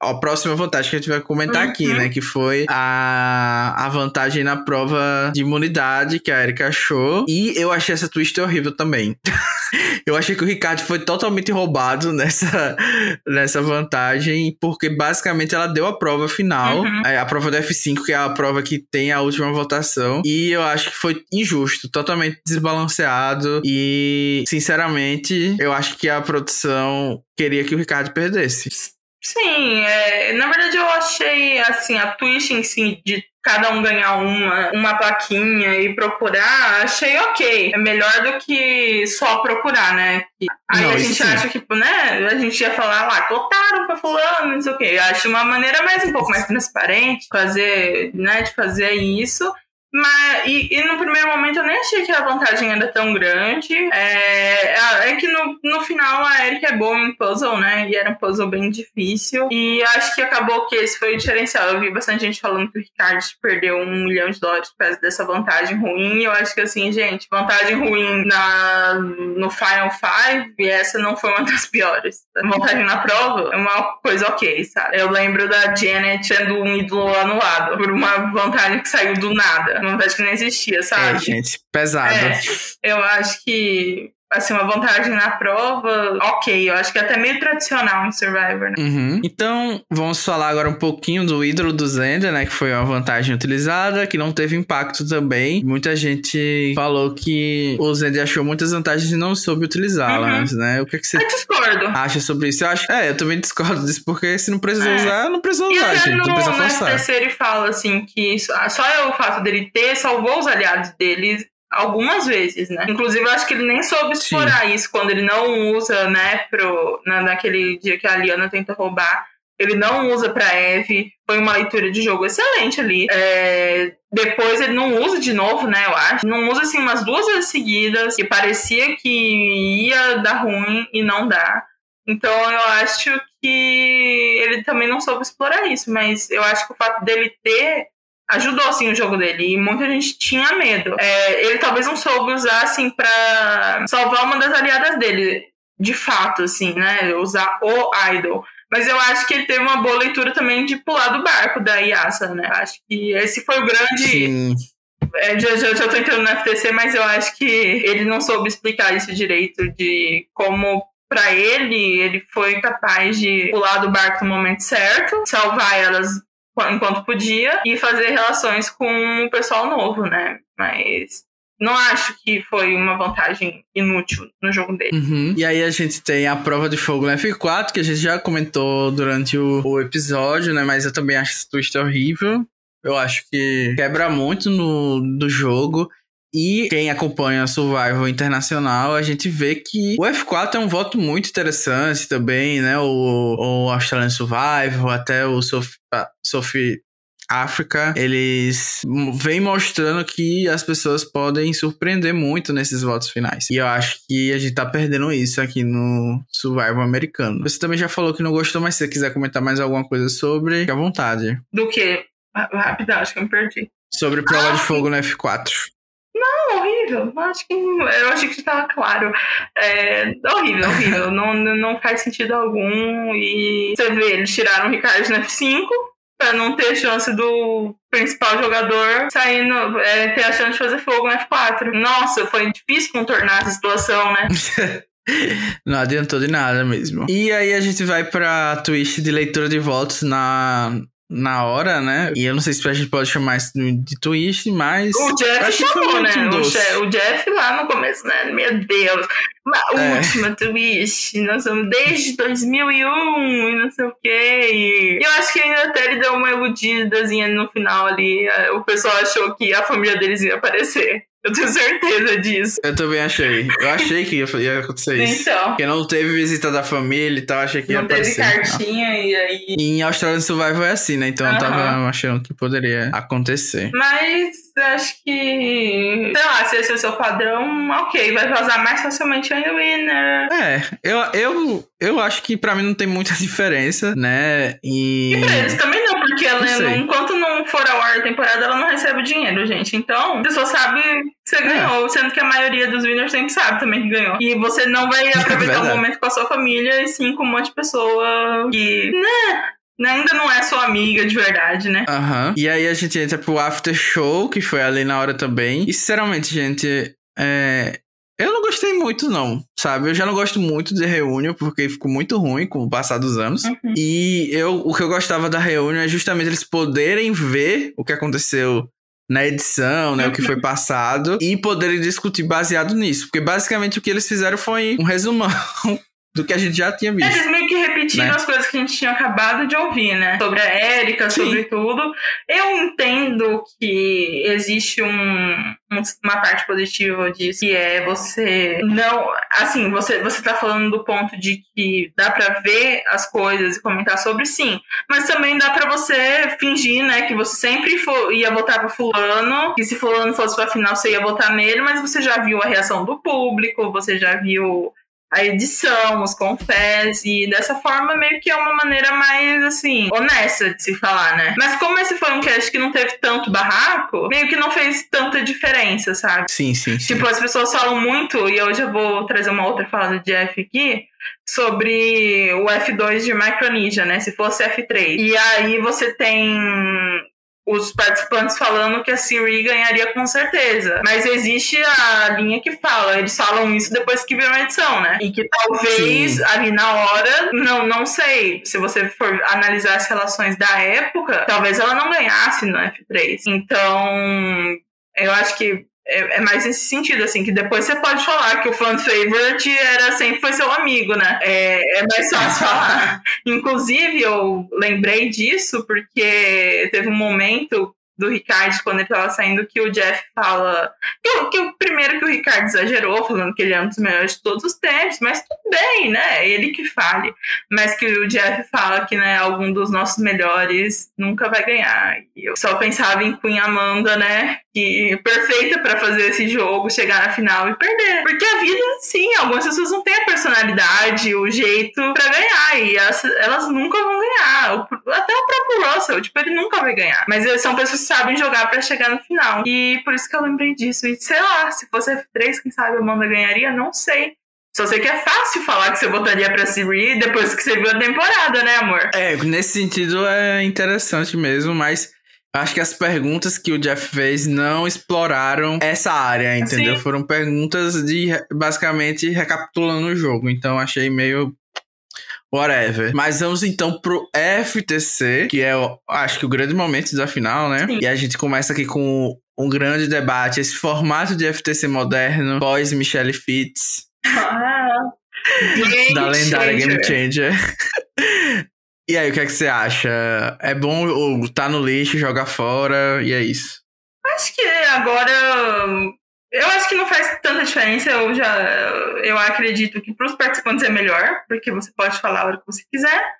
a próxima vantagem que a gente vai comentar uhum. aqui, né? Que foi a, a vantagem na prova de imunidade que a Erika achou. E eu achei essa twist horrível também. eu achei que o Ricardo foi totalmente roubado nessa, nessa vantagem, porque basicamente ela deu a prova final, uhum. É, a prova do F5, que é a prova que tem a última votação. E eu acho que foi injusto, totalmente desbalanceado. E, sinceramente, eu acho que a produção queria que o Ricardo perdesse. Sim, é, na verdade eu achei assim, a twist em si de cada um ganhar uma, uma plaquinha e procurar, achei ok. É melhor do que só procurar, né? Aí não, a gente sim. acha que, né, a gente ia falar lá, cotaram pra fulano, não sei o quê. Eu acho uma maneira mais um pouco mais transparente fazer, né, de fazer isso. Mas, e, e, no primeiro momento eu nem achei que a vantagem era tão grande. É, é, é que no, no final a Erika é boa em puzzle, né? E era um puzzle bem difícil. E acho que acabou que esse foi o diferencial. Eu vi bastante gente falando que o Ricardo perdeu um milhão de dólares por causa dessa vantagem ruim. Eu acho que assim, gente, vantagem ruim na, no Final Five, e essa não foi uma das piores. A vantagem na prova é uma coisa ok, sabe? Eu lembro da Janet tendo um ídolo anulado por uma vantagem que saiu do nada uma vontade que não existia, sabe? É, gente, pesado. É, eu acho que assim, uma vantagem na prova, ok. Eu acho que é até meio tradicional em Survivor, né? Uhum. Então, vamos falar agora um pouquinho do ídolo do Zender, né? Que foi uma vantagem utilizada, que não teve impacto também. Muita gente falou que o Zender achou muitas vantagens e não soube utilizá-las, uhum. né? O que, é que você eu discordo. acha sobre isso? Eu acho, é, eu também discordo disso, porque se não precisa é. usar, não precisa usar, gente. No, não precisa forçar. No ele fala assim que só é o fato dele ter salvou os aliados deles algumas vezes, né? Inclusive, eu acho que ele nem soube explorar Sim. isso quando ele não usa, né, pro, na, naquele dia que a Liana tenta roubar. Ele não usa pra Eve. Foi uma leitura de jogo excelente ali. É, depois ele não usa de novo, né? Eu acho. Não usa assim umas duas vezes seguidas. Que parecia que ia dar ruim e não dá. Então eu acho que ele também não soube explorar isso. Mas eu acho que o fato dele ter ajudou assim o jogo dele e muita gente tinha medo. É, ele talvez não soube usar assim para salvar uma das aliadas dele, de fato assim, né? Usar o idol. Mas eu acho que ele teve uma boa leitura também de pular do barco da Yasa, né? Acho que esse foi o grande. É, já, já, já tô entrando no FTC, mas eu acho que ele não soube explicar isso direito de como para ele, ele foi capaz de pular do barco no momento certo, salvar elas enquanto podia e fazer relações com o pessoal novo, né? Mas não acho que foi uma vantagem inútil no jogo dele. Uhum. E aí a gente tem a prova de fogo no F4, que a gente já comentou durante o, o episódio, né? Mas eu também acho esse twist horrível. Eu acho que quebra muito no, no jogo. E quem acompanha o Survival Internacional, a gente vê que o F4 é um voto muito interessante também, né? O, o Australian Survival, até o Sophie, Sophie África, eles vêm mostrando que as pessoas podem surpreender muito nesses votos finais. E eu acho que a gente tá perdendo isso aqui no Survival americano. Você também já falou que não gostou, mas se você quiser comentar mais alguma coisa sobre, fique à vontade. Do que? Rapidão, acho que eu me perdi. Sobre prova ah, de fogo no F4. Não, horrível. Acho que eu achei que estava claro. É horrível, horrível. não, não faz sentido algum. E você vê, eles tiraram o Ricardo no F5 para não ter chance do principal jogador saindo, é, ter a chance de fazer fogo no F4. Nossa, foi difícil contornar essa situação, né? Não adiantou de nada mesmo. E aí a gente vai pra twist de leitura de votos na, na hora, né? E eu não sei se a gente pode chamar isso de twist, mas. O Jeff chamou, né? O, o, Jeff lá no começo, né? Meu Deus. Uma é. última twist. Nós somos desde 2001 e não sei o quê. E eu acho que ainda até ele deu uma iludidazinha no final ali. O pessoal achou que a família deles ia aparecer. Eu tenho certeza disso. Eu também achei. Eu achei que ia, ia acontecer isso. Então. Porque não teve visita da família e tal, achei que ia aparecer. Não teve cartinha e aí... E em Australian Survival é assim, né? Então uhum. eu tava achando que poderia acontecer. Mas acho que... Sei lá, se esse é o seu padrão, ok. Vai vazar mais facilmente aí o winner. É, eu, eu, eu acho que pra mim não tem muita diferença, né? E... E pra eles também não, porque ela, não enquanto não for ao ar a temporada, ela não recebe o dinheiro, gente. Então, a pessoa sabe você é. ganhou, é. sendo que a maioria dos winners sempre sabe também que ganhou. E você não vai aproveitar o é momento com a sua família, e sim com um monte de pessoa que, né, ainda não é sua amiga de verdade, né? Aham. Uhum. E aí a gente entra pro after show, que foi ali na hora também. E sinceramente, gente, é... eu não gostei muito, não, sabe? Eu já não gosto muito de Reunion, porque ficou muito ruim com o passar dos anos. Uhum. E eu, o que eu gostava da Reunion é justamente eles poderem ver o que aconteceu na edição, né, o que foi passado e poderem discutir baseado nisso, porque basicamente o que eles fizeram foi um resumão do que a gente já tinha visto. Eles meio que repetiram né? as coisas que a gente tinha acabado de ouvir, né? Sobre a Érica, sobre tudo. Eu entendo que existe um, uma parte positiva disso, que é você não. Assim, você, você tá falando do ponto de que dá para ver as coisas e comentar sobre sim, mas também dá para você fingir, né, que você sempre for, ia votar pra Fulano, que se Fulano fosse pra final você ia votar nele, mas você já viu a reação do público, você já viu a edição, os confés, e dessa forma meio que é uma maneira mais, assim, honesta de se falar, né? Mas como esse foi um cast que não teve tanto barraco, meio que não fez tanta diferença, sabe? Sim, sim, sim. Tipo, as pessoas falam muito, e hoje eu vou trazer uma outra fala do Jeff aqui, sobre o F2 de Micronesia, né? Se fosse F3. E aí você tem os participantes falando que a Siri ganharia com certeza. Mas existe a linha que fala, eles falam isso depois que viram a edição, né? E que talvez Sim. ali na hora, não, não sei, se você for analisar as relações da época, talvez ela não ganhasse no F3. Então, eu acho que é, é, mais nesse sentido, assim, que depois você pode falar que o fan favorite era sempre foi seu amigo, né? É, é mais fácil falar. Inclusive, eu lembrei disso porque teve um momento do Ricardo quando ele tava saindo que o Jeff fala que, que o primeiro que o Ricardo exagerou falando que ele é um dos melhores de todos os tempos mas tudo bem né? Ele que fale. Mas que o Jeff fala que né algum dos nossos melhores nunca vai ganhar. E eu só pensava em Queen Amanda né? Que perfeita para fazer esse jogo chegar na final e perder. Porque a vida sim algumas pessoas não têm a personalidade o jeito para ganhar. E elas, elas nunca vão ganhar. Até o próprio Russell tipo ele nunca vai ganhar. Mas são pessoas sabem jogar para chegar no final. E por isso que eu lembrei disso. E sei lá, se fosse F3, quem sabe a Amanda ganharia? Não sei. Só sei que é fácil falar que você votaria pra Siri depois que você viu a temporada, né, amor? É, nesse sentido é interessante mesmo, mas acho que as perguntas que o Jeff fez não exploraram essa área, entendeu? Sim. Foram perguntas de basicamente recapitulando o jogo. Então achei meio whatever. Mas vamos então pro FTC, que é, acho que o grande momento da final, né? Sim. E a gente começa aqui com um grande debate, esse formato de FTC moderno, pós Michelle Fitz. Ah, da lendária Game Changer. e aí, o que é que você acha? É bom ou tá no lixo, joga fora, e é isso? Acho que agora eu acho que não faz tanta diferença. Eu já eu acredito que para os participantes é melhor, porque você pode falar a hora que você quiser.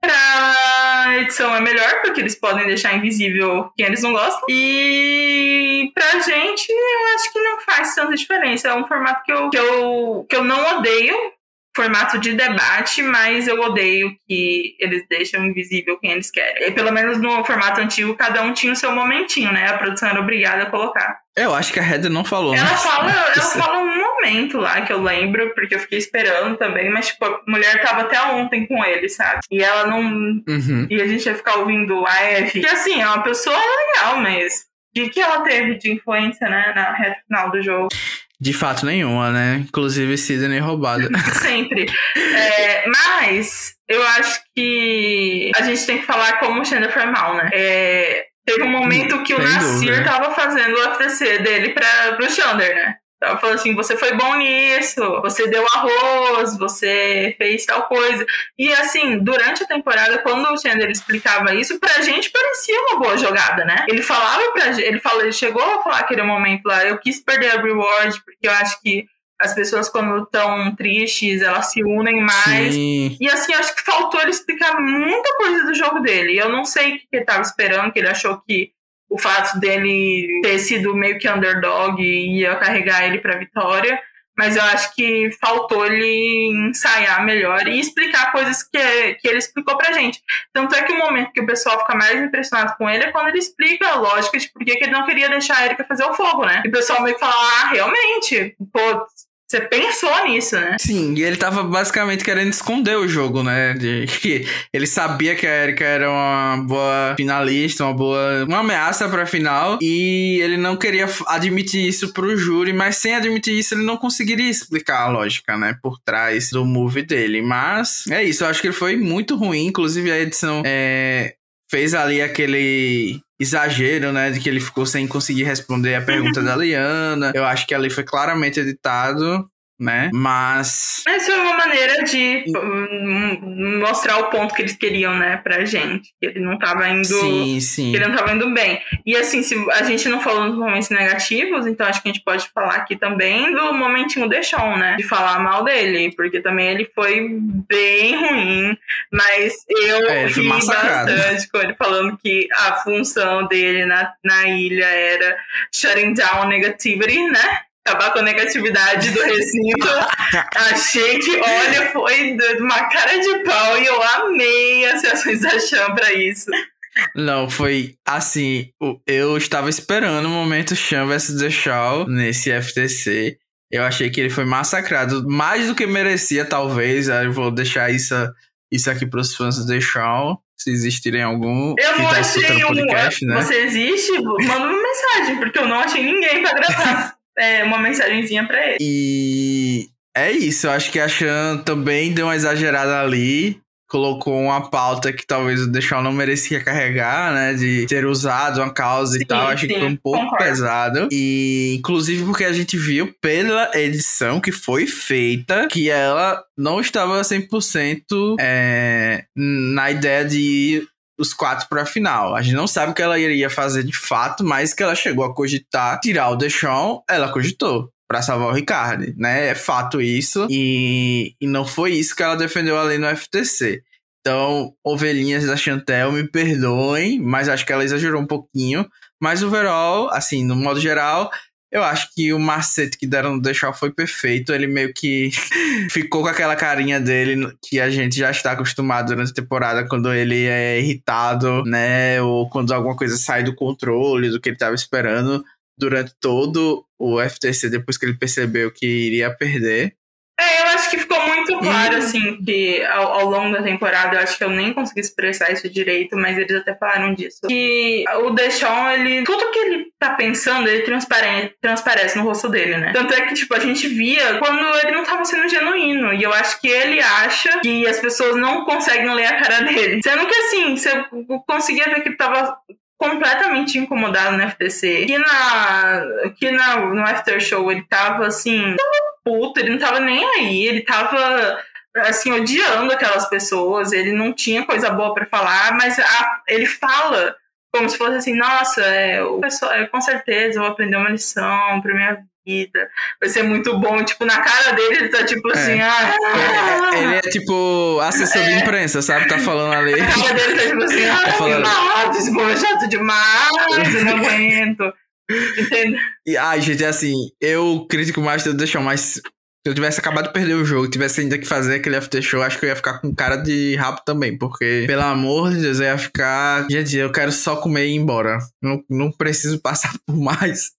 Pra edição é melhor, porque eles podem deixar invisível quem eles não gostam. E pra gente, eu acho que não faz tanta diferença. É um formato que eu, que eu, que eu não odeio, formato de debate, mas eu odeio que eles deixam invisível quem eles querem. E pelo menos no formato antigo, cada um tinha o seu momentinho, né? A produção era obrigada a colocar. Eu acho que a Heather não falou. Ela né? fala, ela fala um momento lá que eu lembro, porque eu fiquei esperando também, mas tipo, a mulher tava até ontem com ele, sabe? E ela não. Uhum. E a gente ia ficar ouvindo a F. Que assim, é uma pessoa legal, mas de que ela teve de influência, né, na reta final do jogo. De fato nenhuma, né? Inclusive Sidney roubada. Sempre. É, mas eu acho que a gente tem que falar como o Xander foi mal, né? É, teve um momento que o Nasir tava fazendo o FTC dele para pro Xander, né? Ela falou assim: você foi bom nisso, você deu arroz, você fez tal coisa. E assim, durante a temporada, quando o Chandler explicava isso, pra gente parecia uma boa jogada, né? Ele falava pra gente, ele, falou, ele chegou a falar aquele momento lá, eu quis perder a reward, porque eu acho que as pessoas, quando estão tristes, elas se unem mais. Sim. E assim, acho que faltou ele explicar muita coisa do jogo dele. Eu não sei o que ele estava esperando, que ele achou que o fato dele ter sido meio que underdog e ia carregar ele para vitória, mas eu acho que faltou ele ensaiar melhor e explicar coisas que, que ele explicou pra gente. Tanto é que o momento que o pessoal fica mais impressionado com ele é quando ele explica a lógica de por que ele não queria deixar a Erika fazer o fogo, né? E o pessoal meio que fala, ah, realmente, pô, você pensou nisso, né? Sim, e ele tava basicamente querendo esconder o jogo, né? De que ele sabia que a Erika era uma boa finalista, uma boa. uma ameaça pra final. E ele não queria admitir isso pro júri, mas sem admitir isso, ele não conseguiria explicar a lógica, né? Por trás do move dele. Mas é isso, eu acho que ele foi muito ruim. Inclusive, a edição é, fez ali aquele exagero, né, de que ele ficou sem conseguir responder a pergunta da Liana. Eu acho que ali foi claramente editado né? Mas. Mas foi uma maneira de mostrar o ponto que eles queriam, né, pra gente. Que ele não tava indo. Sim, sim. Que ele não tava indo bem. E assim, se a gente não falou nos momentos negativos, então acho que a gente pode falar aqui também do momentinho Deixon, né? De falar mal dele. Porque também ele foi bem ruim. Mas eu é, ri bastante com ele falando que a função dele na, na ilha era shutting down negativity, né? Acabar com a negatividade do recinto. Achei que, olha, foi uma cara de pau e eu amei as reações da Chan pra isso. Não, foi assim. Eu estava esperando o momento Chan vs The Shaw nesse FTC. Eu achei que ele foi massacrado mais do que merecia, talvez. Eu vou deixar isso, isso aqui para os fãs do The Shaw se existirem algum. Eu não tá achei um. podcast, né? Você existe? Manda uma mensagem, porque eu não achei ninguém pra gravar é, uma mensagenzinha pra ele. E é isso, eu acho que a Chan também deu uma exagerada ali colocou uma pauta que talvez o Deixal não merecia carregar, né? De ter usado uma causa sim, e tal. Acho sim, que foi um pouco concordo. pesado. E inclusive porque a gente viu pela edição que foi feita que ela não estava 100% é, na ideia de ir os quatro para a final. A gente não sabe o que ela iria fazer de fato, mas que ela chegou a cogitar tirar o Deixon, ela cogitou para salvar o Ricardo, né? É fato isso. E, e não foi isso que ela defendeu ali no FTC. Então, ovelhinhas da Chantel, me perdoem, mas acho que ela exagerou um pouquinho. Mas overall, assim, no modo geral, eu acho que o macete que deram no Deixar foi perfeito. Ele meio que ficou com aquela carinha dele que a gente já está acostumado durante a temporada quando ele é irritado, né? Ou quando alguma coisa sai do controle do que ele estava esperando durante todo o FTC depois que ele percebeu que iria perder. É, eu acho que ficou muito claro, assim, que ao, ao, longo da temporada, eu acho que eu nem consegui expressar isso direito, mas eles até falaram disso. Que o Deshaun, ele. Tudo que ele tá pensando, ele transparece, transparece no rosto dele, né? Tanto é que, tipo, a gente via quando ele não tava sendo genuíno. E eu acho que ele acha que as pessoas não conseguem ler a cara dele. Sendo que, assim, você conseguia ver que ele tava completamente incomodado no FTC. Que na, que na, no after show ele tava assim, puto, ele não tava nem aí, ele tava assim odiando aquelas pessoas, ele não tinha coisa boa para falar, mas a, ele fala como se fosse assim, nossa, é, o pessoal, é, com certeza eu vou aprender uma lição pra minha vida, vai ser muito bom. Tipo, na cara dele, ele tá tipo assim, é. ah. Ele é tipo assessor é. de imprensa, sabe? Tá falando ali. A cara dele tá tipo assim, ah, tá falando... ah, desbojado demais, eu não aguento. Entendeu? E, ai, gente, é assim, eu critico mais do deixar mais se eu tivesse acabado de perder o jogo, tivesse ainda que fazer aquele after show, acho que eu ia ficar com cara de rabo também, porque, pelo amor de Deus, eu ia ficar. Gente, eu quero só comer e ir embora. Não, não preciso passar por mais,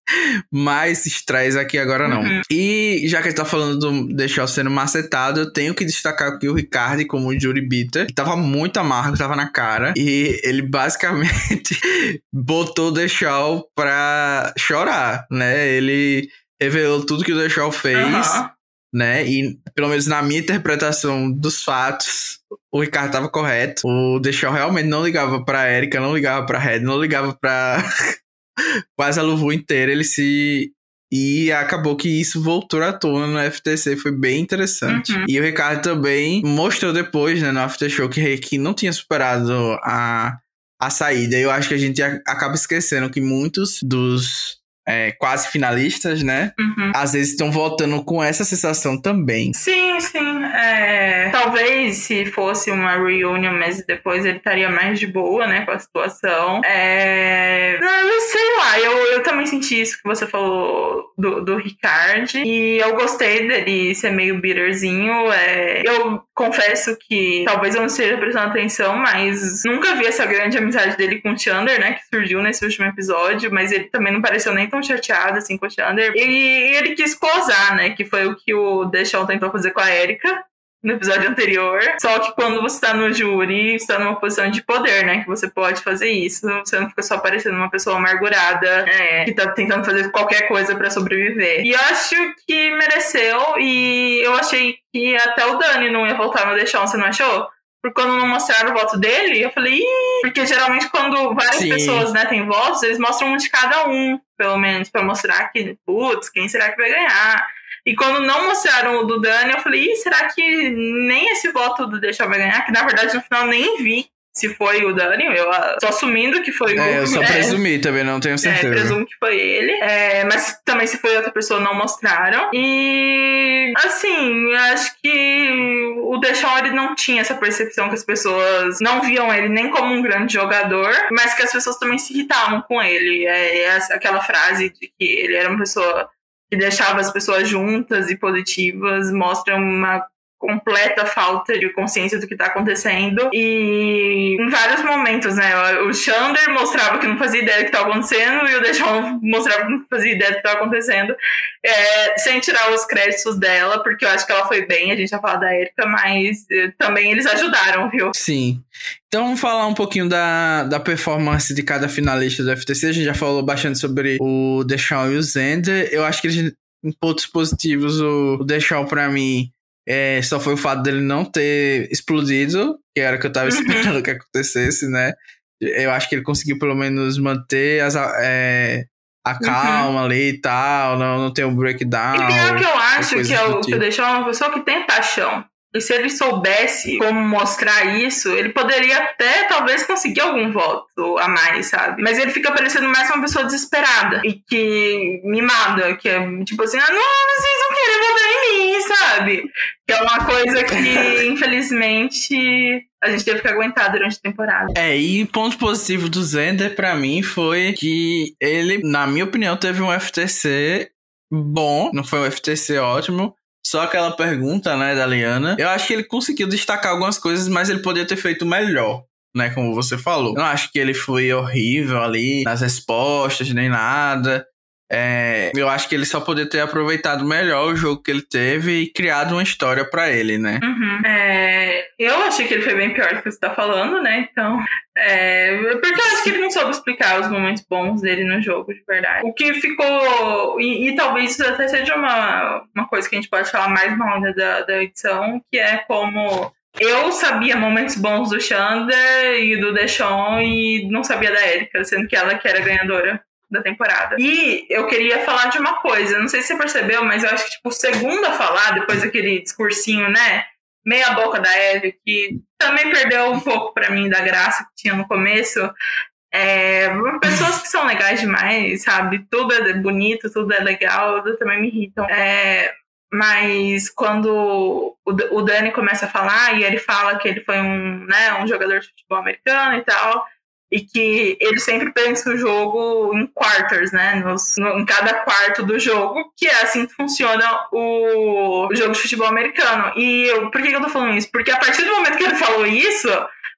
mais estresse aqui agora, não. Uhum. E já que a gente tá falando do deixar sendo macetado, eu tenho que destacar aqui o Ricardo como o Jury Bitter, que tava muito amargo, tava na cara, e ele basicamente botou o Deixal pra chorar, né? Ele revelou tudo que o Deixal fez. Uhum né? E pelo menos na minha interpretação dos fatos, o Ricardo estava correto. O Deixal realmente não ligava para Erika, não ligava para Red, não ligava para quase a Luvu inteira. Ele se e acabou que isso voltou à tona no FTC, foi bem interessante. Uhum. E o Ricardo também mostrou depois, né, no After Show, que, que não tinha superado a, a saída. Eu acho que a gente acaba esquecendo que muitos dos é, quase finalistas, né? Uhum. Às vezes estão voltando com essa sensação também. Sim, sim. É... Talvez se fosse uma reunion, mas depois ele estaria mais de boa, né, com a situação. É... Não, sei lá, eu, eu também senti isso que você falou do, do Ricard. E eu gostei dele ser meio bitterzinho. É... Eu confesso que talvez eu não esteja prestando atenção, mas nunca vi essa grande amizade dele com o Chandler, né, que surgiu nesse último episódio, mas ele também não pareceu nem tão chateado assim com o Chandler. E ele quis closar, né? Que foi o que o Deixão tentou fazer com a Erika no episódio anterior. Só que quando você tá no júri, você tá numa posição de poder, né? Que você pode fazer isso. Você não fica só parecendo uma pessoa amargurada é, que tá tentando fazer qualquer coisa para sobreviver. E eu acho que mereceu. E eu achei que até o Dani não ia voltar no Deixão, você não achou? Porque quando não mostraram o voto dele, eu falei, Ih! porque geralmente quando várias Sim. pessoas né, têm votos, eles mostram um de cada um, pelo menos, para mostrar que, putz, quem será que vai ganhar? E quando não mostraram o do Dani, eu falei, Ih, será que nem esse voto do Deixa vai ganhar? Que na verdade no final nem vi se foi o Dani, eu tô assumindo que foi é, o É, eu só presumi também, não tenho certeza. É, presumo que foi ele. É, mas também se foi outra pessoa, não mostraram. E, assim, acho que o Deshaun ele não tinha essa percepção que as pessoas não viam ele nem como um grande jogador, mas que as pessoas também se irritavam com ele. É, é aquela frase de que ele era uma pessoa que deixava as pessoas juntas e positivas, mostra uma completa falta de consciência do que tá acontecendo. E em vários momentos, né? O Xander mostrava que não fazia ideia do que tava acontecendo e o Dejon mostrava que não fazia ideia do que tava acontecendo. É, sem tirar os créditos dela, porque eu acho que ela foi bem, a gente já falou da Erika, mas eh, também eles ajudaram, viu? Sim. Então vamos falar um pouquinho da, da performance de cada finalista do FTC. A gente já falou bastante sobre o Deschamps e o Zender. Eu acho que eles, em pontos positivos, o, o Deschamps, pra mim, é, só foi o fato dele não ter explodido, que era o que eu tava esperando que acontecesse, né? Eu acho que ele conseguiu pelo menos manter as, é, a uhum. calma uhum. ali e tal, não, não ter um breakdown. E pior que eu acho que é o tipo. que deixou uma pessoa que tem paixão. E se ele soubesse como mostrar isso, ele poderia até talvez conseguir algum voto a mais, sabe? Mas ele fica parecendo mais uma pessoa desesperada e que mimada, que é tipo assim, ah, não, vocês não querem votar em mim, sabe? Que é uma coisa que, infelizmente, a gente teve que aguentar durante a temporada. É, e ponto positivo do Zender para mim foi que ele, na minha opinião, teve um FTC bom, não foi um FTC ótimo, só aquela pergunta, né, da Liana. Eu acho que ele conseguiu destacar algumas coisas, mas ele poderia ter feito melhor. Né, como você falou. Eu não acho que ele foi horrível ali nas respostas, nem nada. É, eu acho que ele só poderia ter aproveitado melhor o jogo que ele teve e criado uma história para ele, né? Uhum. É, eu achei que ele foi bem pior do que você tá falando, né? Então. É, porque eu acho que ele não soube explicar os momentos bons dele no jogo, de verdade. O que ficou. E, e talvez isso até seja uma, uma coisa que a gente pode falar mais mal da, da edição, que é como eu sabia momentos bons do Xander e do Deshaun e não sabia da Erika, sendo que ela que era ganhadora da temporada. E eu queria falar de uma coisa, não sei se você percebeu, mas eu acho que, tipo, o segundo a falar, depois daquele discursinho, né? Meia boca da Eve, que também perdeu um pouco para mim da graça que tinha no começo. É, pessoas que são legais demais, sabe? Tudo é bonito, tudo é legal, também me irritam. É, mas quando o Dani começa a falar e ele fala que ele foi um, né, um jogador de futebol americano e tal, e que ele sempre pensa o jogo em quarters, né? Nos, no, em cada quarto do jogo, que é assim que funciona o, o jogo de futebol americano. E eu, por que, que eu tô falando isso? Porque a partir do momento que ele falou isso,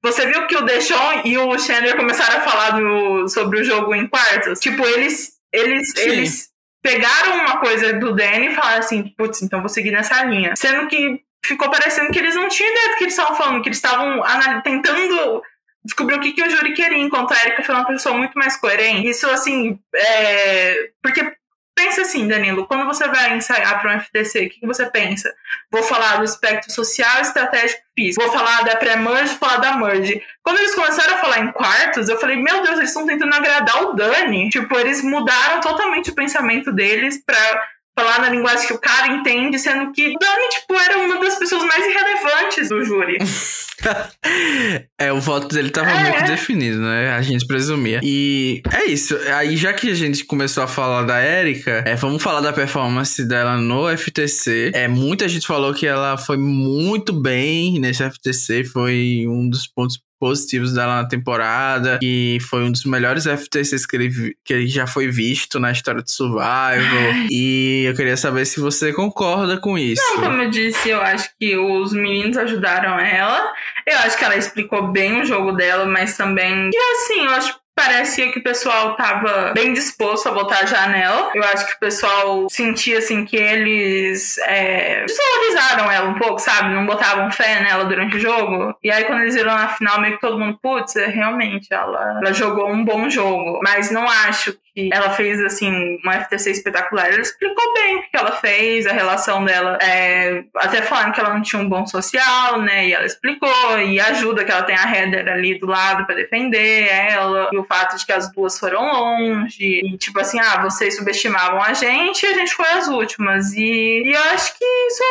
você viu que o Deshaun e o Chandler começaram a falar do, sobre o jogo em quartos? Tipo, eles, eles, eles pegaram uma coisa do Danny e falaram assim, putz, então vou seguir nessa linha. Sendo que ficou parecendo que eles não tinham ideia do que eles estavam falando, que eles estavam tentando descobriu o que, que o júri queria, enquanto a Erika foi uma pessoa muito mais coerente. Isso, assim, é... porque pensa assim, Danilo, quando você vai ensaiar para um FTC, o que, que, você pensa? Vou falar do aspecto social, estratégico físico. Vou falar da pré-merge, falar da merge. Quando eles começaram a falar em quartos, eu falei, meu Deus, eles estão tentando agradar o Dani. Tipo, eles mudaram totalmente o pensamento deles para falar na linguagem que o cara entende, sendo que Dani, tipo, era uma das pessoas mais irrelevantes do júri. é, o voto dele tava é. muito definido, né? A gente presumia. E é isso. Aí, já que a gente começou a falar da Erika, é, vamos falar da performance dela no FTC. É, muita gente falou que ela foi muito bem nesse FTC, foi um dos pontos positivos dela na temporada, e foi um dos melhores FTCs que ele, que ele já foi visto na história de Survival. e eu queria saber se você concorda com isso. Não, como eu disse, eu acho que os meninos ajudaram ela. Eu acho que ela explicou bem o jogo dela, mas também. E assim, eu acho parecia que o pessoal tava bem disposto a votar já nela. Eu acho que o pessoal sentia assim que eles é, desvalorizaram ela um pouco, sabe? Não botavam fé nela durante o jogo. E aí quando eles viram na final, meio que todo mundo, putz, é, realmente, ela, ela jogou um bom jogo. Mas não acho ela fez assim uma FTC espetacular. Ela explicou bem o que ela fez, a relação dela, é, até falando que ela não tinha um bom social, né? E ela explicou e ajuda que ela tem a Heather ali do lado para defender ela e o fato de que as duas foram longe e tipo assim, ah, vocês subestimavam a gente e a gente foi as últimas e, e eu acho que isso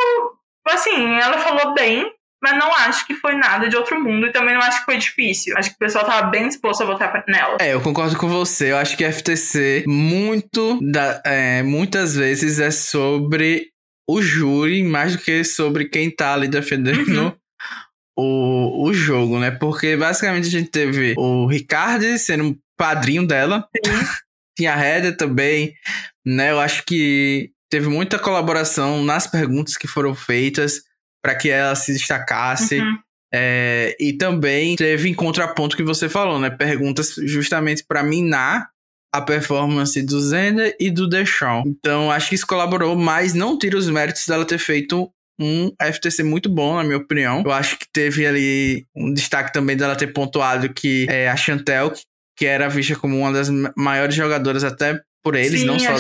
assim, ela falou bem mas não acho que foi nada de outro mundo e também não acho que foi difícil. Acho que o pessoal tava bem disposto a votar nela. É, eu concordo com você. Eu acho que FTC muito da, é, muitas vezes é sobre o júri mais do que sobre quem tá ali defendendo uhum. o, o jogo, né? Porque basicamente a gente teve o Ricardo sendo padrinho dela. Tinha a Heather também, né? Eu acho que teve muita colaboração nas perguntas que foram feitas para que ela se destacasse. Uhum. É, e também teve em contraponto que você falou, né? Perguntas justamente para minar a performance do Zender e do Deshaun. Então, acho que isso colaborou, mas não tira os méritos dela ter feito um FTC muito bom, na minha opinião. Eu acho que teve ali um destaque também dela ter pontuado que é, a Chantel, que era vista como uma das maiores jogadoras até por eles, Sim, não só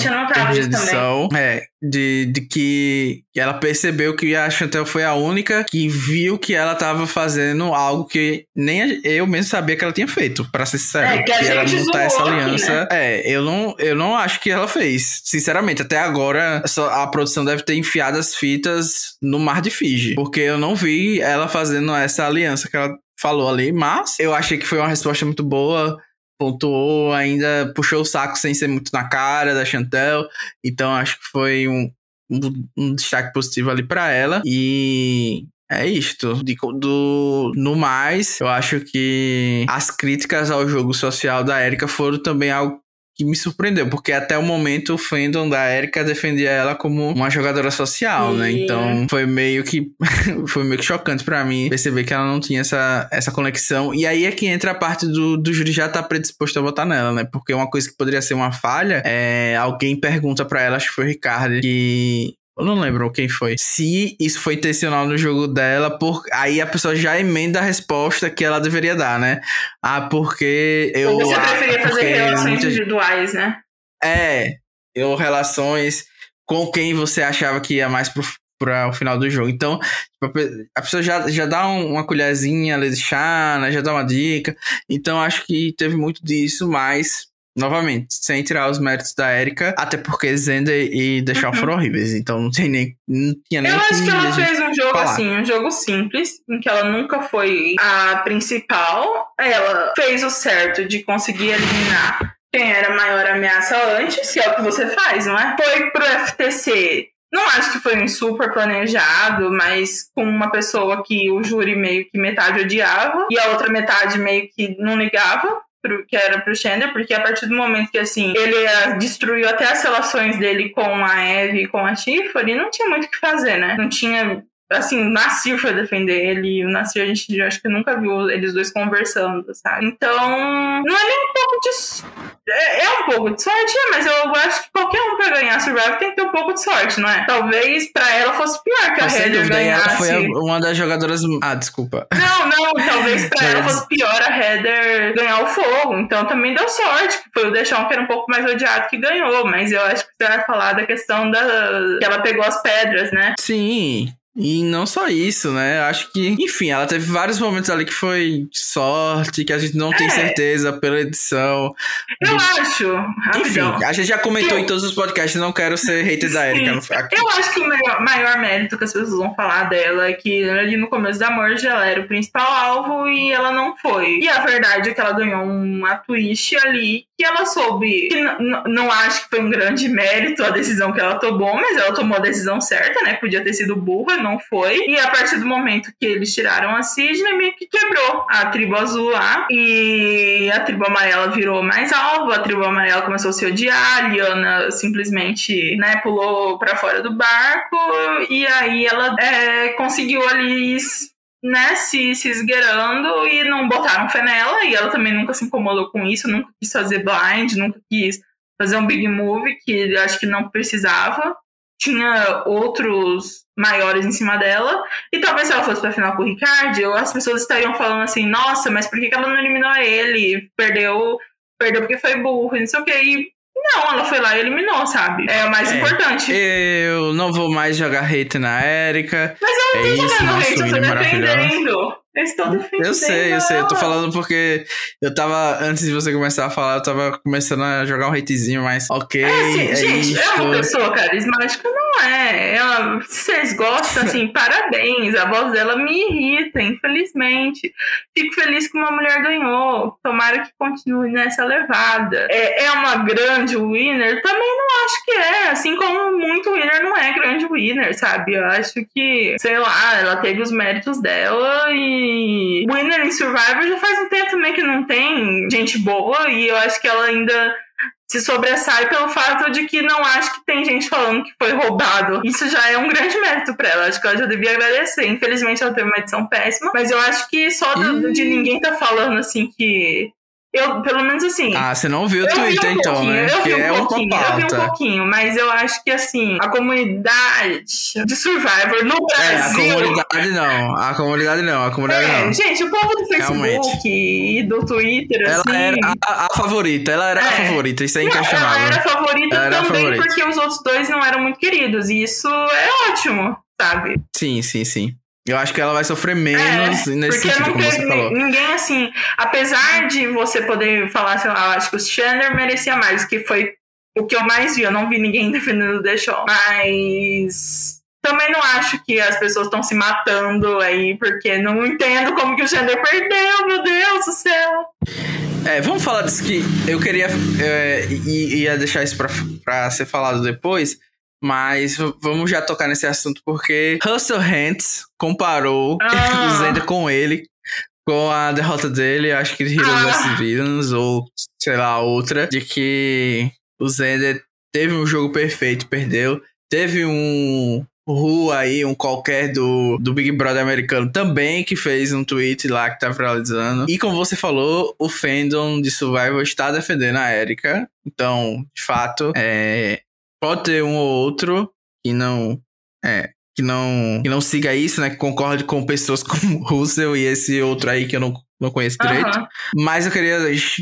de edição, é, de, de que ela percebeu que a Chantel foi a única que viu que ela estava fazendo algo que nem eu mesmo sabia que ela tinha feito, para ser sincero. É, que, que ela montar essa aliança. Aqui, né? É, eu não, eu não acho que ela fez. Sinceramente, até agora a produção deve ter enfiado as fitas no mar de Fiji, porque eu não vi ela fazendo essa aliança que ela falou ali, mas eu achei que foi uma resposta muito boa pontuou, ainda puxou o saco sem ser muito na cara da Chantel. Então acho que foi um, um, um destaque positivo ali para ela. E é isto. De, do, no mais, eu acho que as críticas ao jogo social da Erika foram também algo que me surpreendeu, porque até o momento o fandom da Erika defendia ela como uma jogadora social, né? Então foi meio que foi meio que chocante para mim perceber que ela não tinha essa, essa conexão. E aí é que entra a parte do, do júri já estar tá predisposto a votar nela, né? Porque uma coisa que poderia ser uma falha é alguém pergunta para ela, acho que foi o Ricardo, que eu não lembro quem foi. Se isso foi intencional no jogo dela, por... aí a pessoa já emenda a resposta que ela deveria dar, né? Ah, porque eu. Você preferia fazer relações muita... individuais, né? É, eu relações com quem você achava que ia mais pro, para o final do jogo. Então, tipo, a pessoa já, já dá uma colherzinha ali de chá, né? já dá uma dica. Então, acho que teve muito disso, mas Novamente, sem tirar os méritos da Erika, até porque Zender e Deixar uhum. foram horríveis, então não tem nem. Não tinha nem Eu acho que ela fez um jogo falar. assim, um jogo simples, em que ela nunca foi a principal. Ela fez o certo de conseguir eliminar quem era a maior ameaça antes, que é o que você faz, não é? Foi pro FTC. Não acho que foi um super planejado, mas com uma pessoa que o júri meio que metade odiava e a outra metade meio que não ligava que era pro Chandler, porque a partir do momento que, assim, ele uh, destruiu até as relações dele com a Eve e com a Tiffany, não tinha muito o que fazer, né? Não tinha assim, o Nasir foi defender ele, e o Nasir a gente acho que nunca viu eles dois conversando, sabe? Então, não é nem um pouco de. É, é um pouco de sorte, é, mas eu acho que qualquer um pra ganhar Survivor tem que ter um pouco de sorte, não é? Talvez pra ela fosse pior que a Heather ganhasse. Ela foi uma das jogadoras. Ah, desculpa. Não, não, talvez pra ela fosse pior a Heather ganhar o fogo. Então também deu sorte, foi o Deixão que era um pouco mais odiado que ganhou, mas eu acho que você vai falar da questão da. que ela pegou as pedras, né? Sim. E não só isso, né? Acho que, enfim, ela teve vários momentos ali que foi sorte, que a gente não é. tem certeza pela edição. Eu acho. Rapidão. Enfim, a gente já comentou eu... em todos os podcasts, não quero ser hater da Erika. Eu acho que o maior, maior, mérito que as pessoas vão falar dela é que ali no começo da Merge ela era o principal alvo e ela não foi. E a verdade é que ela ganhou uma twist ali que ela soube. Que não acho que foi um grande mérito a decisão que ela tomou, mas ela tomou a decisão certa, né? Podia ter sido burra não foi. E a partir do momento que eles tiraram a Sidney, meio que quebrou a tribo azul lá. E a tribo amarela virou mais alvo, a tribo amarela começou a se odiar, a Liana simplesmente, né, pulou para fora do barco. E aí ela é, conseguiu ali né, se, se esgueirando e não botaram fé nela, e ela também nunca se incomodou com isso, nunca quis fazer blind, nunca quis fazer um big move que acho que não precisava tinha outros maiores em cima dela. E talvez se ela fosse pra final com o Ricardo, as pessoas estariam falando assim, nossa, mas por que ela não eliminou ele? Perdeu, perdeu porque foi burro, não sei o que. E não, ela foi lá e eliminou, sabe? É o mais é, importante. Eu não vou mais jogar hate na Erika. Mas eu não é tô jogando hate, eu tô defendendo. Eu estou defendendo. Eu sei, eu sei. Eu tô falando porque eu tava, antes de você começar a falar, eu tava começando a jogar um hatezinho, mas ok. É, assim, é gente, isto. é uma pessoa carismática, não é. Ela, se vocês gostam, assim, parabéns. A voz dela me irrita, infelizmente. Fico feliz que uma mulher ganhou. Tomara que continue nessa levada. É, é uma grande winner? Também não acho que é. Assim como muito winner não é grande winner, sabe? Eu acho que, sei lá, ela teve os méritos dela e Winner em Survivor já faz um tempo também que não tem gente boa e eu acho que ela ainda se sobressai pelo fato de que não acho que tem gente falando que foi roubado. Isso já é um grande mérito para ela. Acho que ela já devia agradecer. Infelizmente ela teve uma edição péssima, mas eu acho que só de, de ninguém tá falando assim que eu, pelo menos assim. Ah, você não viu o Twitter, um então, né? Eu vi um é pouquinho, eu vi um pouquinho, mas eu acho que assim, a comunidade de Survivor no Brasil. É, a comunidade não. A comunidade não, a comunidade é, não. Gente, o povo do Facebook Realmente. e do Twitter, ela assim. Era a, a, favorita, ela era é. a favorita, isso é inquestionável. Ela era a favorita ela também, favorita. porque os outros dois não eram muito queridos. E isso é ótimo, sabe? Sim, sim, sim. Eu acho que ela vai sofrer menos é, nesse sentido, como você falou. Ninguém, assim, apesar de você poder falar, sei lá, eu acho que o Chandler merecia mais, que foi o que eu mais vi. Eu não vi ninguém defendendo o Show. Mas também não acho que as pessoas estão se matando aí, porque não entendo como que o Chandler perdeu, meu Deus do céu. É, vamos falar disso que eu queria. É, ia deixar isso pra, pra ser falado depois. Mas vamos já tocar nesse assunto porque Russell Hantz comparou ah. o Zender com ele, com a derrota dele, acho que Heroes ah. vs Villains, ou sei lá, outra, de que o Zender teve um jogo perfeito, perdeu. Teve um Ru aí, um qualquer do, do Big Brother americano também, que fez um tweet lá que tá viralizando. E como você falou, o fandom de Survival está defendendo a Erika. Então, de fato, é, Pode ter um ou outro que não. É, que não, que não siga isso, né? Que concorde com pessoas como Russell e esse outro aí que eu não, não conheço direito. Uhum. Mas eu queria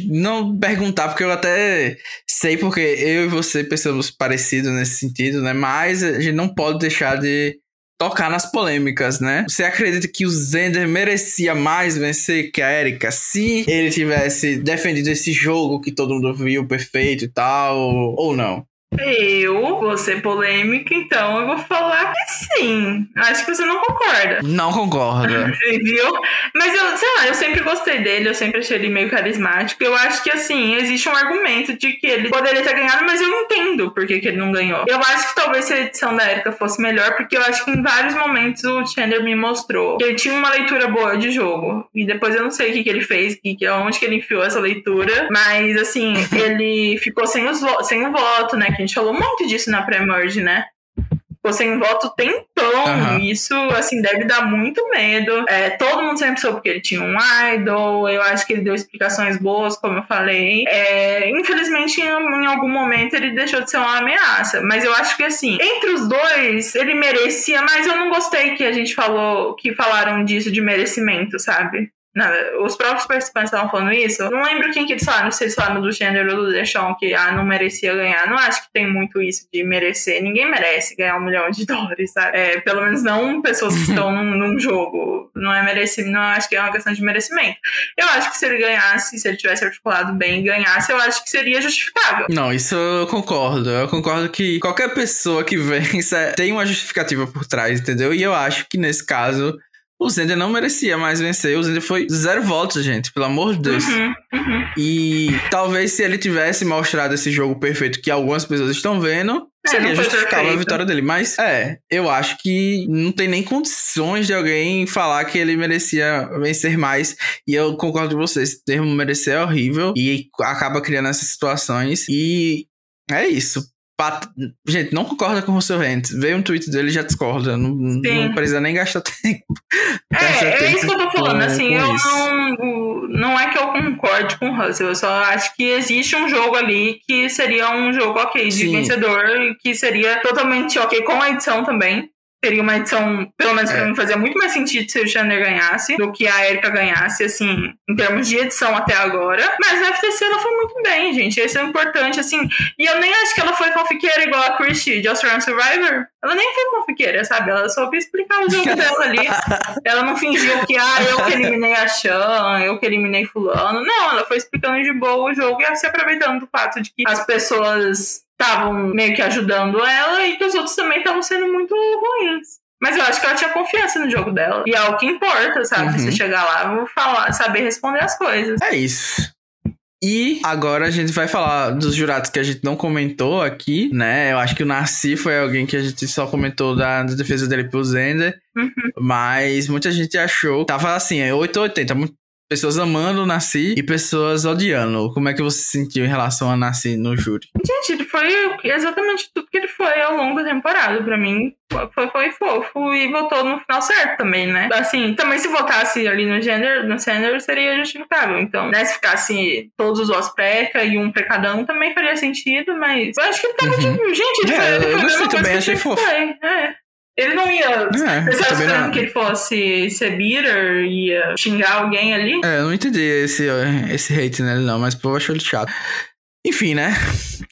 não perguntar, porque eu até sei, porque eu e você pensamos parecido nesse sentido, né? Mas a gente não pode deixar de tocar nas polêmicas, né? Você acredita que o Zender merecia mais vencer que a Erika se ele tivesse defendido esse jogo que todo mundo viu perfeito e tal, ou não? Eu vou ser polêmica, então eu vou falar que sim. Acho que você não concorda. Não concorda. Viu? Mas eu, sei lá, eu sempre gostei dele, eu sempre achei ele meio carismático. Eu acho que, assim, existe um argumento de que ele poderia ter ganhado, mas eu não entendo por que, que ele não ganhou. Eu acho que talvez se a edição da Erika fosse melhor, porque eu acho que em vários momentos o Chandler me mostrou que ele tinha uma leitura boa de jogo. E depois eu não sei o que, que ele fez, que, onde que ele enfiou essa leitura, mas, assim, ele ficou sem, os, sem o voto, né? A gente falou muito disso na pré-merge, né? Ficou sem voto tempão. Uhum. Isso, assim, deve dar muito medo. É, todo mundo sempre soube que ele tinha um idol. Eu acho que ele deu explicações boas, como eu falei. É, infelizmente, em, em, algum momento, ele deixou de ser uma ameaça. Mas eu acho que, assim, entre os dois, ele merecia. Mas eu não gostei que a gente falou, que falaram disso de merecimento, sabe? Não, os próprios participantes estavam falando isso. Não lembro quem que eles falaram, se falaram do gênero do Deixão, que ah, não merecia ganhar. Não acho que tem muito isso de merecer. Ninguém merece ganhar um milhão de dólares, sabe? É, pelo menos não pessoas que estão num, num, jogo. Não é merecimento, não acho que é uma questão de merecimento. Eu acho que se ele ganhasse, se ele tivesse articulado bem e ganhasse, eu acho que seria justificável. Não, isso eu concordo. Eu concordo que qualquer pessoa que vença tem uma justificativa por trás, entendeu? E eu acho que nesse caso o Zender não merecia mais vencer. O Zender foi zero votos, gente, pelo amor de Deus. Uhum, uhum. E talvez se ele tivesse mostrado esse jogo perfeito que algumas pessoas estão vendo, é, seria justificável a vitória dele. Mas é, eu acho que não tem nem condições de alguém falar que ele merecia vencer mais. E eu concordo com vocês. O termo merecer é horrível e acaba criando essas situações. E é isso. Pat... Gente, não concorda com o seu Rent. Veio um tweet dele e já discorda. Não, não, precisa nem gastar tempo. É, gastar é tempo isso que eu tô falando. Com, assim, com eu não. Não é que eu concorde com o Russell. Eu só acho que existe um jogo ali que seria um jogo ok de Sim. vencedor que seria totalmente ok com a edição também teria uma edição, pelo menos pra é. mim, fazia muito mais sentido se o Chandler ganhasse do que a Erika ganhasse, assim, em termos de edição até agora. Mas na FTC ela foi muito bem, gente. Isso é importante, assim. E eu nem acho que ela foi fanfiqueira igual a Christie de Australian Survivor. Ela nem foi fanfiqueira, sabe? Ela soube explicar o jogo dela ali. Ela não fingiu que, ah, eu que eliminei a Chan, eu que eliminei fulano. Não, ela foi explicando de boa o jogo e se aproveitando do fato de que as pessoas estavam meio que ajudando ela e que os outros também estavam sendo muito ruins. Mas eu acho que ela tinha confiança no jogo dela. E é o que importa, sabe? Uhum. Você chegar lá, vou falar, saber responder as coisas. É isso. E agora a gente vai falar dos jurados que a gente não comentou aqui, né? Eu acho que o Narci foi alguém que a gente só comentou da, da defesa dele pro Zender. Uhum. Mas muita gente achou. Tava assim, é 8 ou 80. Pessoas amando o Nasci e pessoas odiando. Como é que você se sentiu em relação a Nasci no júri? Gente, ele foi exatamente tudo que ele foi ao longo da temporada. Pra mim, foi, foi fofo e votou no final certo também, né? Assim, também se votasse ali no gender, no Sanders, seria justificável. Então, né, se ficasse todos os pré e um pra cada um, também faria sentido, mas eu acho que ele tava uhum. tipo, gente, ele é, foi, eu gostei também, achei fofo. Foi, é. Ele não ia. É, estava esperando não. que ele fosse ser bitter, ia xingar alguém ali? É, eu não entendi esse, esse hate nele, não, mas pô, eu achou ele chato. Enfim, né?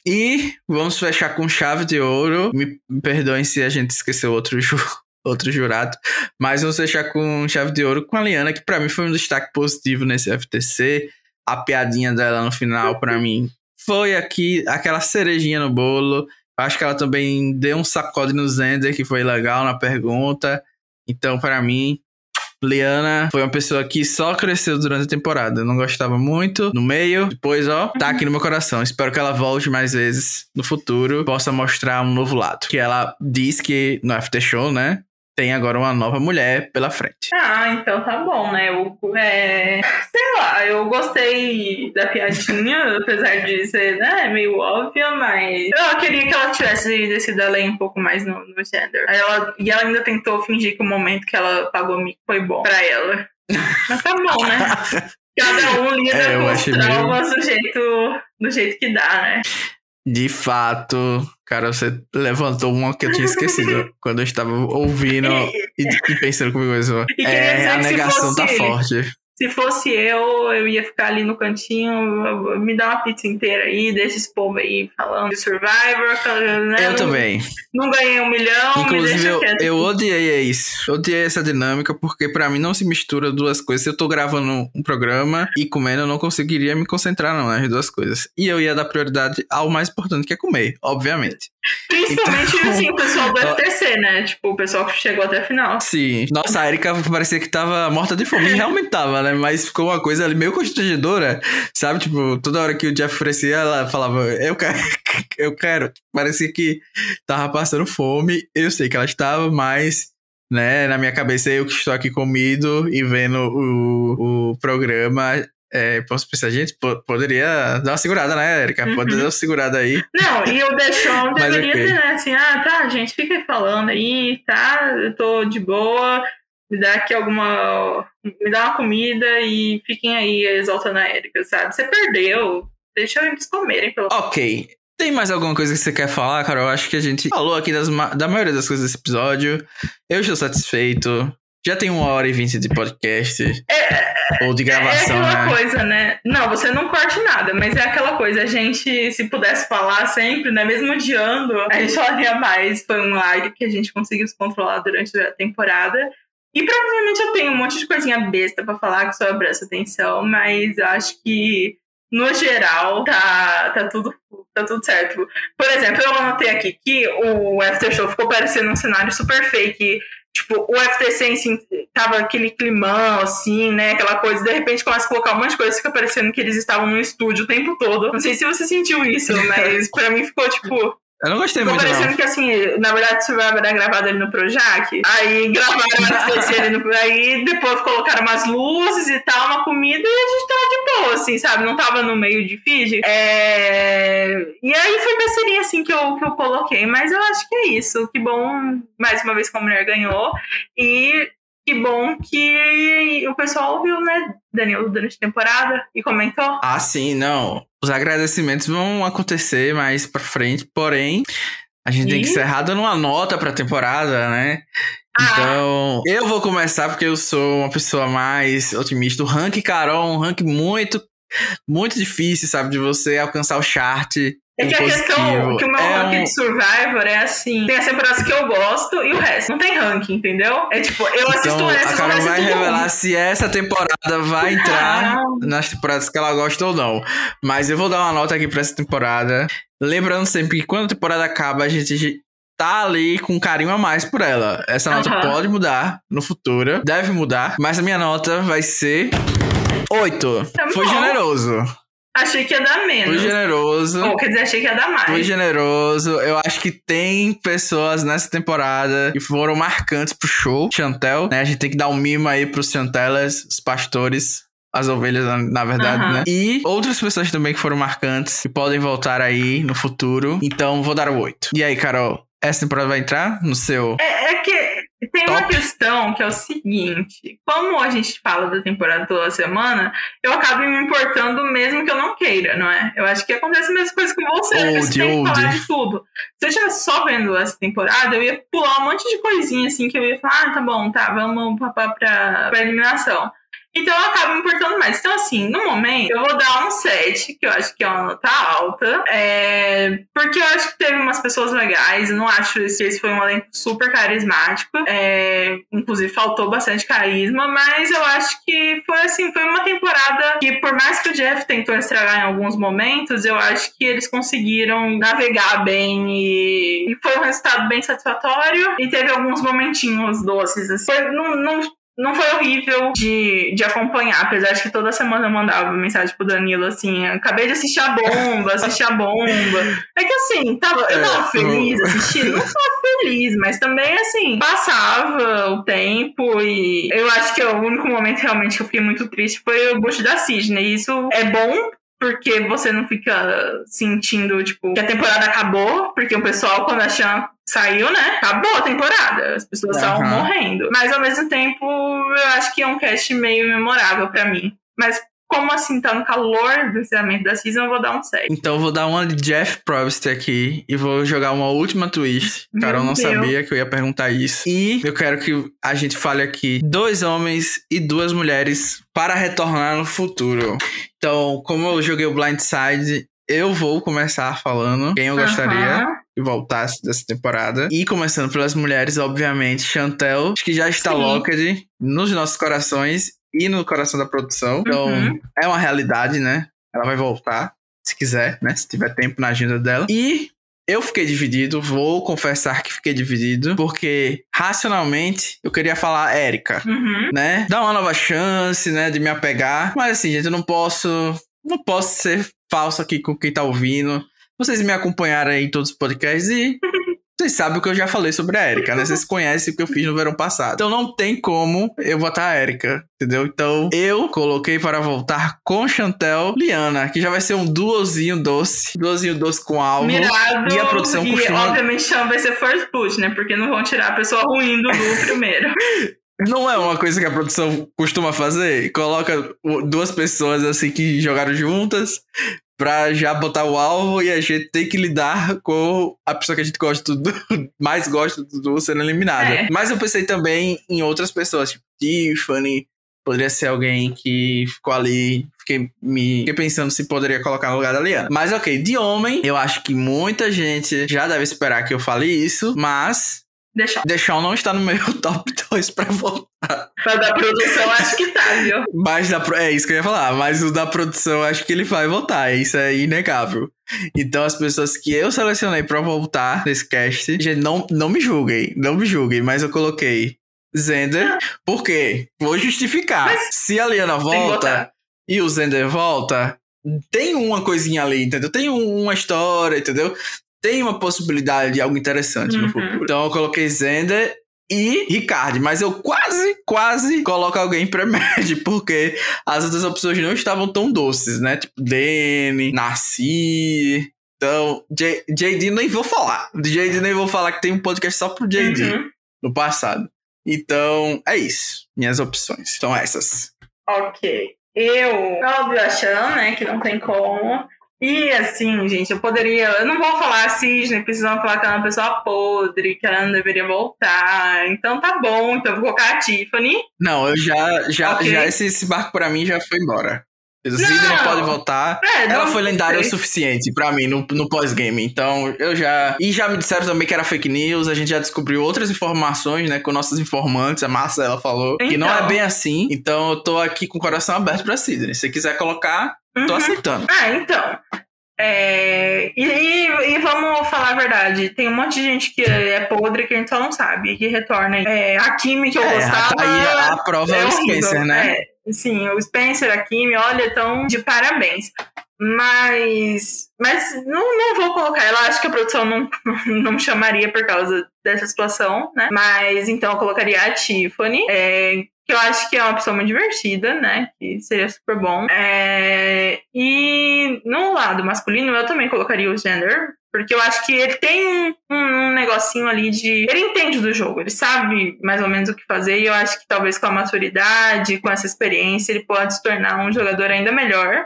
E vamos fechar com chave de ouro. Me, perdoem se a gente esqueceu outro, outro jurado. Mas vamos fechar com chave de ouro com a Liana, que para mim foi um destaque positivo nesse FTC. A piadinha dela no final, para mim, foi aqui aquela cerejinha no bolo. Acho que ela também deu um sacode no Zender, que foi legal na pergunta. Então, para mim, Liana foi uma pessoa que só cresceu durante a temporada. Eu não gostava muito no meio. Depois, ó, tá aqui no meu coração. Espero que ela volte mais vezes no futuro. Possa mostrar um novo lado. Que ela diz que no After Show, né? Tem agora uma nova mulher pela frente. Ah, então tá bom, né? Eu, é, sei lá, eu gostei da piadinha, apesar de ser né, meio óbvia, mas eu queria que ela tivesse descido além um pouco mais no, no gender. Ela, e ela ainda tentou fingir que o momento que ela pagou mico foi bom pra ela. Mas tá bom, né? Cada um lida é, com os traumas meio... do, jeito, do jeito que dá, né? De fato, cara, você levantou uma que eu tinha esquecido quando eu estava ouvindo e, e pensando comigo mesmo. É, a negação tá forte. Se fosse eu, eu ia ficar ali no cantinho, me dá uma pizza inteira aí, deixa esse povo aí falando de Survivor. Né? Eu também. Não ganhei um milhão. Inclusive, eu, eu odiei isso. Odiei essa dinâmica, porque para mim não se mistura duas coisas. Se eu tô gravando um programa e comendo, eu não conseguiria me concentrar não, nas duas coisas. E eu ia dar prioridade ao mais importante, que é comer, obviamente. Principalmente, então, assim, o pessoal do FTC, né? Tipo, o pessoal que chegou até a final. Sim. Nossa, a Erika parecia que tava morta de fome. E realmente tava, né? Mas ficou uma coisa ali meio constrangedora, sabe? Tipo, toda hora que o Jeff oferecia, ela falava, eu quero, eu quero. Parecia que tava passando fome. Eu sei que ela estava, mas né? Na minha cabeça, eu que estou aqui comido e vendo o, o programa, é, posso pensar, gente, poderia dar uma segurada, né, Erika? Uhum. Pode dar uma segurada aí. Não, e o Deixon deveria okay. ter, né, assim, ah, tá, gente, fica falando aí, tá, eu tô de boa, me dá aqui alguma, me dá uma comida e fiquem aí exaltando a Erika, sabe? Você perdeu, deixa eles comerem. Pelo... Ok, tem mais alguma coisa que você quer falar, Carol? Acho que a gente falou aqui das, da maioria das coisas desse episódio. Eu estou satisfeito. Já tem uma hora e vinte de podcast. É, ou de gravação, é aquela né? coisa, né? Não, você não corte nada, mas é aquela coisa. A gente, se pudesse falar sempre, né? Mesmo odiando, a gente falaria mais. Foi um live que a gente conseguiu se controlar durante a temporada. E provavelmente eu tenho um monte de coisinha besta para falar que só eu presto atenção, mas eu acho que no geral, tá, tá, tudo, tá tudo certo. Por exemplo, eu anotei aqui que o After Show ficou parecendo um cenário super fake Tipo, o FTC si, tava aquele climão, assim, né? Aquela coisa, de repente começa a colocar um monte de coisa, fica parecendo que eles estavam no estúdio o tempo todo. Não sei se você sentiu isso, mas pra mim ficou, tipo, eu não gostei Ficou muito, parecendo não. que, assim, na verdade, o Survivor era gravado ali no Projac. Aí gravaram ali no... Aí depois colocaram umas luzes e tal, uma comida, e a gente tava de boa, assim, sabe? Não tava no meio de Fiji. É... E aí foi besteirinha, assim, que eu, que eu coloquei. Mas eu acho que é isso. Que bom, mais uma vez, que a mulher ganhou. E que bom que o pessoal ouviu, né, Daniel, durante a temporada e comentou. Ah, sim, não. Os agradecimentos vão acontecer mais pra frente, porém, a gente e? tem que encerrar dando uma nota pra temporada, né? Ah. Então, eu vou começar porque eu sou uma pessoa mais otimista. O rank Carol é um rank muito, muito difícil, sabe? De você alcançar o chart é que a questão que o meu é ranking um... de Survivor é assim: tem as temporadas que eu gosto e o resto. Não tem ranking, entendeu? É tipo, eu então, assisto essa. A Carol vai revelar bom. se essa temporada vai entrar ah. nas temporadas que ela gosta ou não. Mas eu vou dar uma nota aqui pra essa temporada. Lembrando sempre que quando a temporada acaba, a gente tá ali com carinho a mais por ela. Essa nota uhum. pode mudar no futuro, deve mudar, mas a minha nota vai ser 8. Tá Foi generoso. Achei que ia dar menos. Fui generoso. Ou, quer dizer, achei que ia dar mais. Fui generoso. Eu acho que tem pessoas nessa temporada que foram marcantes pro show. Chantel, né? A gente tem que dar um mimo aí pros Chantelas, os pastores. as ovelhas, na, verdade, Aham. né? E outras pessoas também que foram marcantes, que podem voltar aí no futuro. Então, vou dar o 8. E aí, Carol, essa temporada vai entrar no seu... É, é que tem uma Top. questão que é o seguinte: como a gente fala da temporada toda semana, eu acabo me importando mesmo que eu não queira, não é? Eu acho que acontece a mesma coisa com você, né? Old, você tem que falar de tudo. Se eu estivesse só vendo essa temporada, eu ia pular um monte de coisinha assim que eu ia falar, ah, tá bom, tá, vamos pra, pra, pra eliminação. Então eu acabo me importando mais. Então, assim, no momento, eu vou dar um 7, que eu acho que é uma nota alta. é, Porque eu acho que teve umas pessoas legais. Eu não acho que esse foi um elenco super carismático. é, Inclusive, faltou bastante carisma. Mas eu acho que foi assim, foi uma temporada que, por mais que o Jeff tentou estragar em alguns momentos, eu acho que eles conseguiram navegar bem e, e foi um resultado bem satisfatório. E teve alguns momentinhos doces. Assim. Foi, não, não não foi horrível de, de acompanhar, apesar de que toda semana eu mandava mensagem pro Danilo assim: acabei de assistir a bomba, assisti a bomba. É que assim, tava, eu tava É, feliz assistindo, não só feliz, mas também assim, passava o tempo e eu acho que o único momento realmente que eu fiquei muito triste foi o bucho da Sidney. E isso é bom. Porque você não fica sentindo, tipo, que a temporada acabou, porque o pessoal, quando a Chan saiu, né? Acabou a temporada. As pessoas estavam Aham. morrendo. Mas ao mesmo tempo, eu acho que é um cast meio memorável pra mim. Mas como assim, tá no calor do encerramento da season, eu vou dar um 7. Então eu vou dar uma de Jeff Probst aqui e vou jogar uma última twist. Meu Carol não Deus. sabia que eu ia perguntar isso. E eu quero que a gente fale aqui dois homens e duas mulheres para retornar no futuro. Então, como eu joguei o Blindside, eu vou começar falando quem eu gostaria Aham. que voltasse dessa temporada. E começando pelas mulheres, obviamente, Chantel, acho que já está Sim. locked nos nossos corações e no coração da produção. Então, Uhum. é uma realidade, né? Ela vai voltar, se quiser, né? Se tiver tempo na agenda dela. E eu fiquei dividido, vou confessar que fiquei dividido, porque racionalmente eu queria falar Érica, Uhum. né? Dar uma nova chance, né? De me apegar. Mas assim, gente, eu não posso. Não posso ser falso aqui com quem tá ouvindo. Vocês me acompanharam aí em todos os podcasts e. Vocês sabem o que eu já falei sobre a Erika, né? Vocês conhecem o que eu fiz no verão passado. Então não tem como eu botar a Erika, entendeu? Então eu coloquei para voltar com Chantel Liana, que já vai ser um duozinho doce. Duozinho doce com alvo. Mirado. E a produção e, obviamente chama vai ser first push, né? Porque não vão tirar a pessoa ruim do Lu primeiro. Não é uma coisa que a produção costuma fazer? Coloca duas pessoas assim que jogaram juntas pra já botar o alvo e a gente tem que lidar com a pessoa que a gente gosta do, mais gosta do sendo eliminada. É. Mas eu pensei também em outras pessoas, tipo Tiffany, poderia ser alguém que ficou ali. Fiquei, me, fiquei pensando se poderia colocar no lugar da Liana. Mas ok, de homem, eu acho que muita gente já deve esperar que eu fale isso, mas Deixa. Deixar não está no meu top 2 pra voltar. Mas da produção, acho que tá, viu? Mas da, é isso que eu ia falar. Mas o da produção, acho que ele vai voltar. Isso é inegável. Então, as pessoas que eu selecionei pra voltar nesse cast, gente, não, não me julguem. Não me julguem, mas eu coloquei Zender. Por quê? Vou justificar. Se a Liana volta e o Zender volta, tem uma coisinha ali, entendeu? Tem um- uma história, entendeu? Tem uma possibilidade de algo interessante no Uhum. futuro. Então eu coloquei Zender e Ricardo, mas eu quase, quase coloco alguém pré-med, porque as outras opções não estavam tão doces, né? Tipo, Danny, Narci. Então, J- JD nem vou falar. De JD nem vou falar que tem um podcast só pro JD Uhum. no passado. Então, é isso. Minhas opções são essas. Ok. Eu, óbvio, a Chan, né? Que não tem como. E assim, gente, eu poderia. Eu não vou falar a Cisne, precisam falar que ela é uma pessoa podre, que ela não deveria voltar. Então tá bom, então eu vou colocar a Tiffany. Não, eu já, já, Ok. já esse, esse barco pra mim já foi embora. O Sidney Não. pode voltar. É, Ela não foi lendária o sei. suficiente pra mim no, no pós-game. Então, eu já. E já me disseram também que era fake news. A gente já descobriu outras informações, né? Com nossos informantes. A Marcela falou. Que não é Então. bem assim. Então, eu tô aqui com o coração aberto pra Sidney. Se você quiser colocar, tô Uhum. aceitando. Ah, então. É, e, e- e vamos falar a verdade. Tem um monte de gente que é podre que a gente só não sabe. Que retorna. É, a Kimi que eu É, gostava. aí a, a prova é, o horrível. Spencer, né? É, sim, o Spencer, a Kimi, olha, estão de parabéns. Mas, mas não, não vou colocar ela. Acho que a produção não, não me chamaria por causa dessa situação, né? Mas então eu colocaria a Tiffany, é, que eu acho que é uma opção muito divertida, né? Que seria super bom. É... E no lado masculino, eu também colocaria o Gender, porque eu acho que ele tem um, um, negocinho ali de. Ele entende do jogo, ele sabe mais ou menos o que fazer, e eu acho que talvez com a maturidade, com essa experiência, ele pode se tornar um jogador ainda melhor.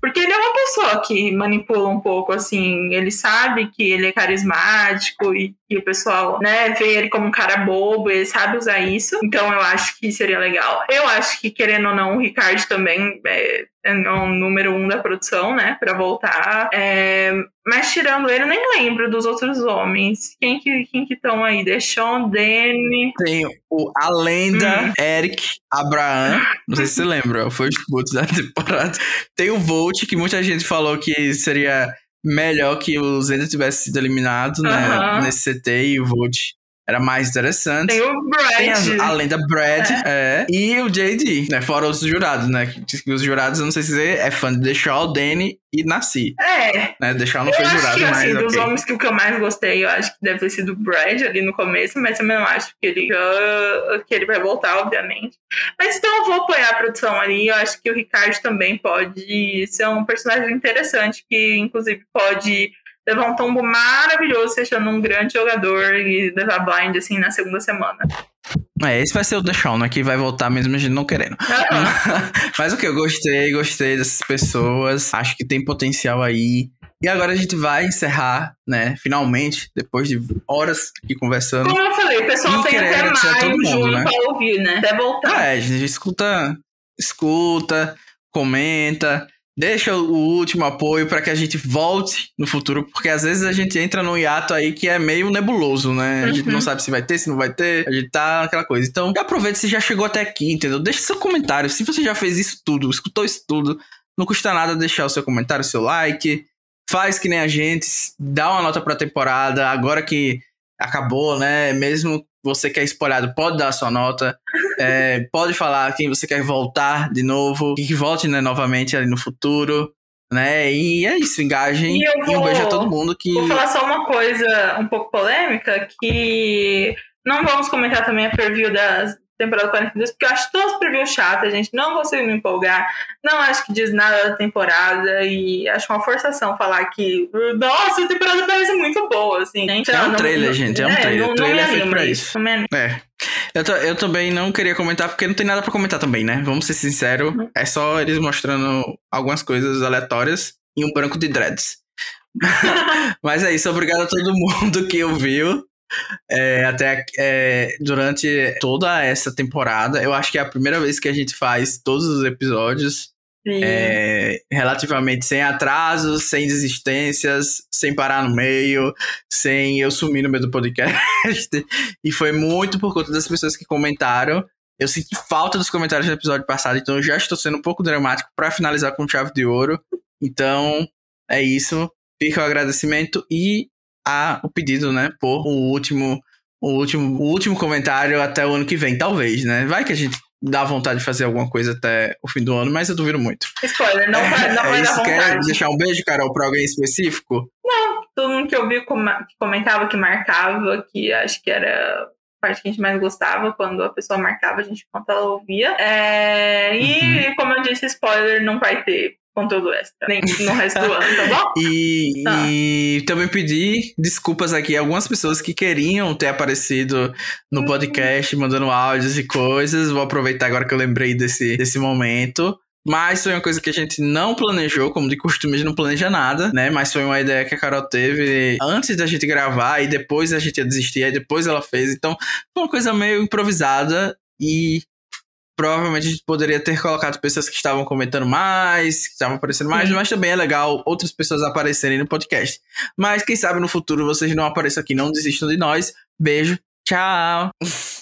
Porque ele é uma pessoa que manipula um pouco, assim, ele sabe que ele é carismático e que o pessoal, né, vê ele como um cara bobo, ele sabe usar isso. Então eu acho que seria legal. Eu acho que, querendo ou não, o Ricardo também é, é o número um da produção, né, pra voltar. É, mas tirando ele, eu nem lembro dos outros homens. Quem que quem que estão aí? Deshaun, Danny. Tem o a lenda hum. Eric Abraham. Não sei se você lembra, foi o da temporada. Tem o Volt, que muita gente falou que seria melhor que o Zenda tivesse sido eliminado né, nesse CT e o Volt era mais interessante. Tem o Brad. Tem a, além da Brad, é. é. E o JD, né? Fora os jurados, né? Os jurados, eu não sei se você é fã de The Shaw, Danny e Nasci. É. Né? The Shaw não eu foi jurado, que, mas. Assim, dos homens que o que eu mais gostei, eu acho que deve ter sido o Brad ali no começo, mas também não acho que ele, uh, que ele vai voltar, obviamente. Mas então eu vou apoiar a produção ali. Eu acho que o Ricardo também pode ser um personagem interessante, que inclusive pode levar um tombo maravilhoso, fechando um grande jogador e levar blind assim na segunda semana. É, esse vai ser o The Shawn, né? Que vai voltar mesmo a gente não querendo. Uhum. Mas o que eu gostei, gostei dessas pessoas. Acho que tem potencial aí. E agora a gente vai encerrar, né? Finalmente, depois de horas aqui conversando. Como eu falei, o pessoal tem até maio, junho né? pra ouvir, né? Até voltar. Ah, é, a gente escuta, escuta, comenta. Deixa o último apoio para que a gente volte no futuro, porque às vezes a gente entra num hiato aí que é meio nebuloso, né? A gente não uhum. sabe se vai ter, se não vai ter, a gente tá naquela coisa. Então, aproveita se já chegou até aqui, entendeu? Deixa seu comentário. Se você já fez isso tudo, escutou isso tudo, não custa nada deixar o seu comentário, o seu like. Faz que nem a gente, dá uma nota pra temporada, agora que acabou, né? Mesmo você que é espolhado, pode dar a sua nota. É, pode falar quem você quer voltar de novo, que volte né, novamente ali no futuro. Né? E é isso, engajem e, vou, e um beijo a todo mundo que. Vou falar só uma coisa um pouco polêmica, que não vamos comentar também a preview das, temporada 42, porque eu acho todos os previews chatos, gente. Não consigo me empolgar. Não acho que diz nada da temporada. E acho uma forçação falar que. Nossa, a temporada parece muito boa, assim. Então, é um trailer, não, gente. É um é, trailer. Não, o trailer é feito pra isso. É. Eu, eu também não queria comentar, porque não tem nada pra comentar também, né? Vamos ser sinceros. Uhum. É só eles mostrando algumas coisas aleatórias e um branco de dreads. Mas é isso, obrigado a todo mundo que ouviu. É, até é, durante toda essa temporada, eu acho que é a primeira vez que a gente faz todos os episódios é, relativamente sem atrasos, sem desistências, sem parar no meio, sem eu sumir no meio do podcast. e foi muito por conta das pessoas que comentaram. Eu senti falta dos comentários do episódio passado, então eu já estou sendo um pouco dramático para finalizar com chave de ouro. Então, é isso. Fica o agradecimento e a, o pedido, né, por o último, o último, o último comentário até o ano que vem, talvez, né? Vai que a gente dá vontade de fazer alguma coisa até o fim do ano, mas eu duvido muito. Spoiler, não vai, não é, vai dar vontade. Quer deixar um beijo, Carol, pra alguém específico? Não, todo mundo que eu vi comentava que marcava, que acho que era a parte que a gente mais gostava, quando a pessoa marcava, a gente enquanto ela ouvia. É, e, uhum. como eu disse, spoiler, não vai ter conteúdo extra, nem no resto do ano, tá bom? E, tá. e também pedi desculpas aqui a algumas pessoas que queriam ter aparecido no uhum. podcast, mandando áudios e coisas. Vou aproveitar agora que eu lembrei desse, desse momento. Mas foi uma coisa que a gente não planejou, como de costume a gente não planeja nada, né? Mas foi uma ideia que a Carol teve antes da gente gravar e depois a gente ia desistir, aí depois ela fez. Então foi uma coisa meio improvisada e provavelmente a gente poderia ter colocado pessoas que estavam comentando mais, que estavam aparecendo mais, Sim. mas também é legal outras pessoas aparecerem no podcast. Mas quem sabe no futuro vocês não apareçam aqui, não desistam de nós. Beijo, tchau!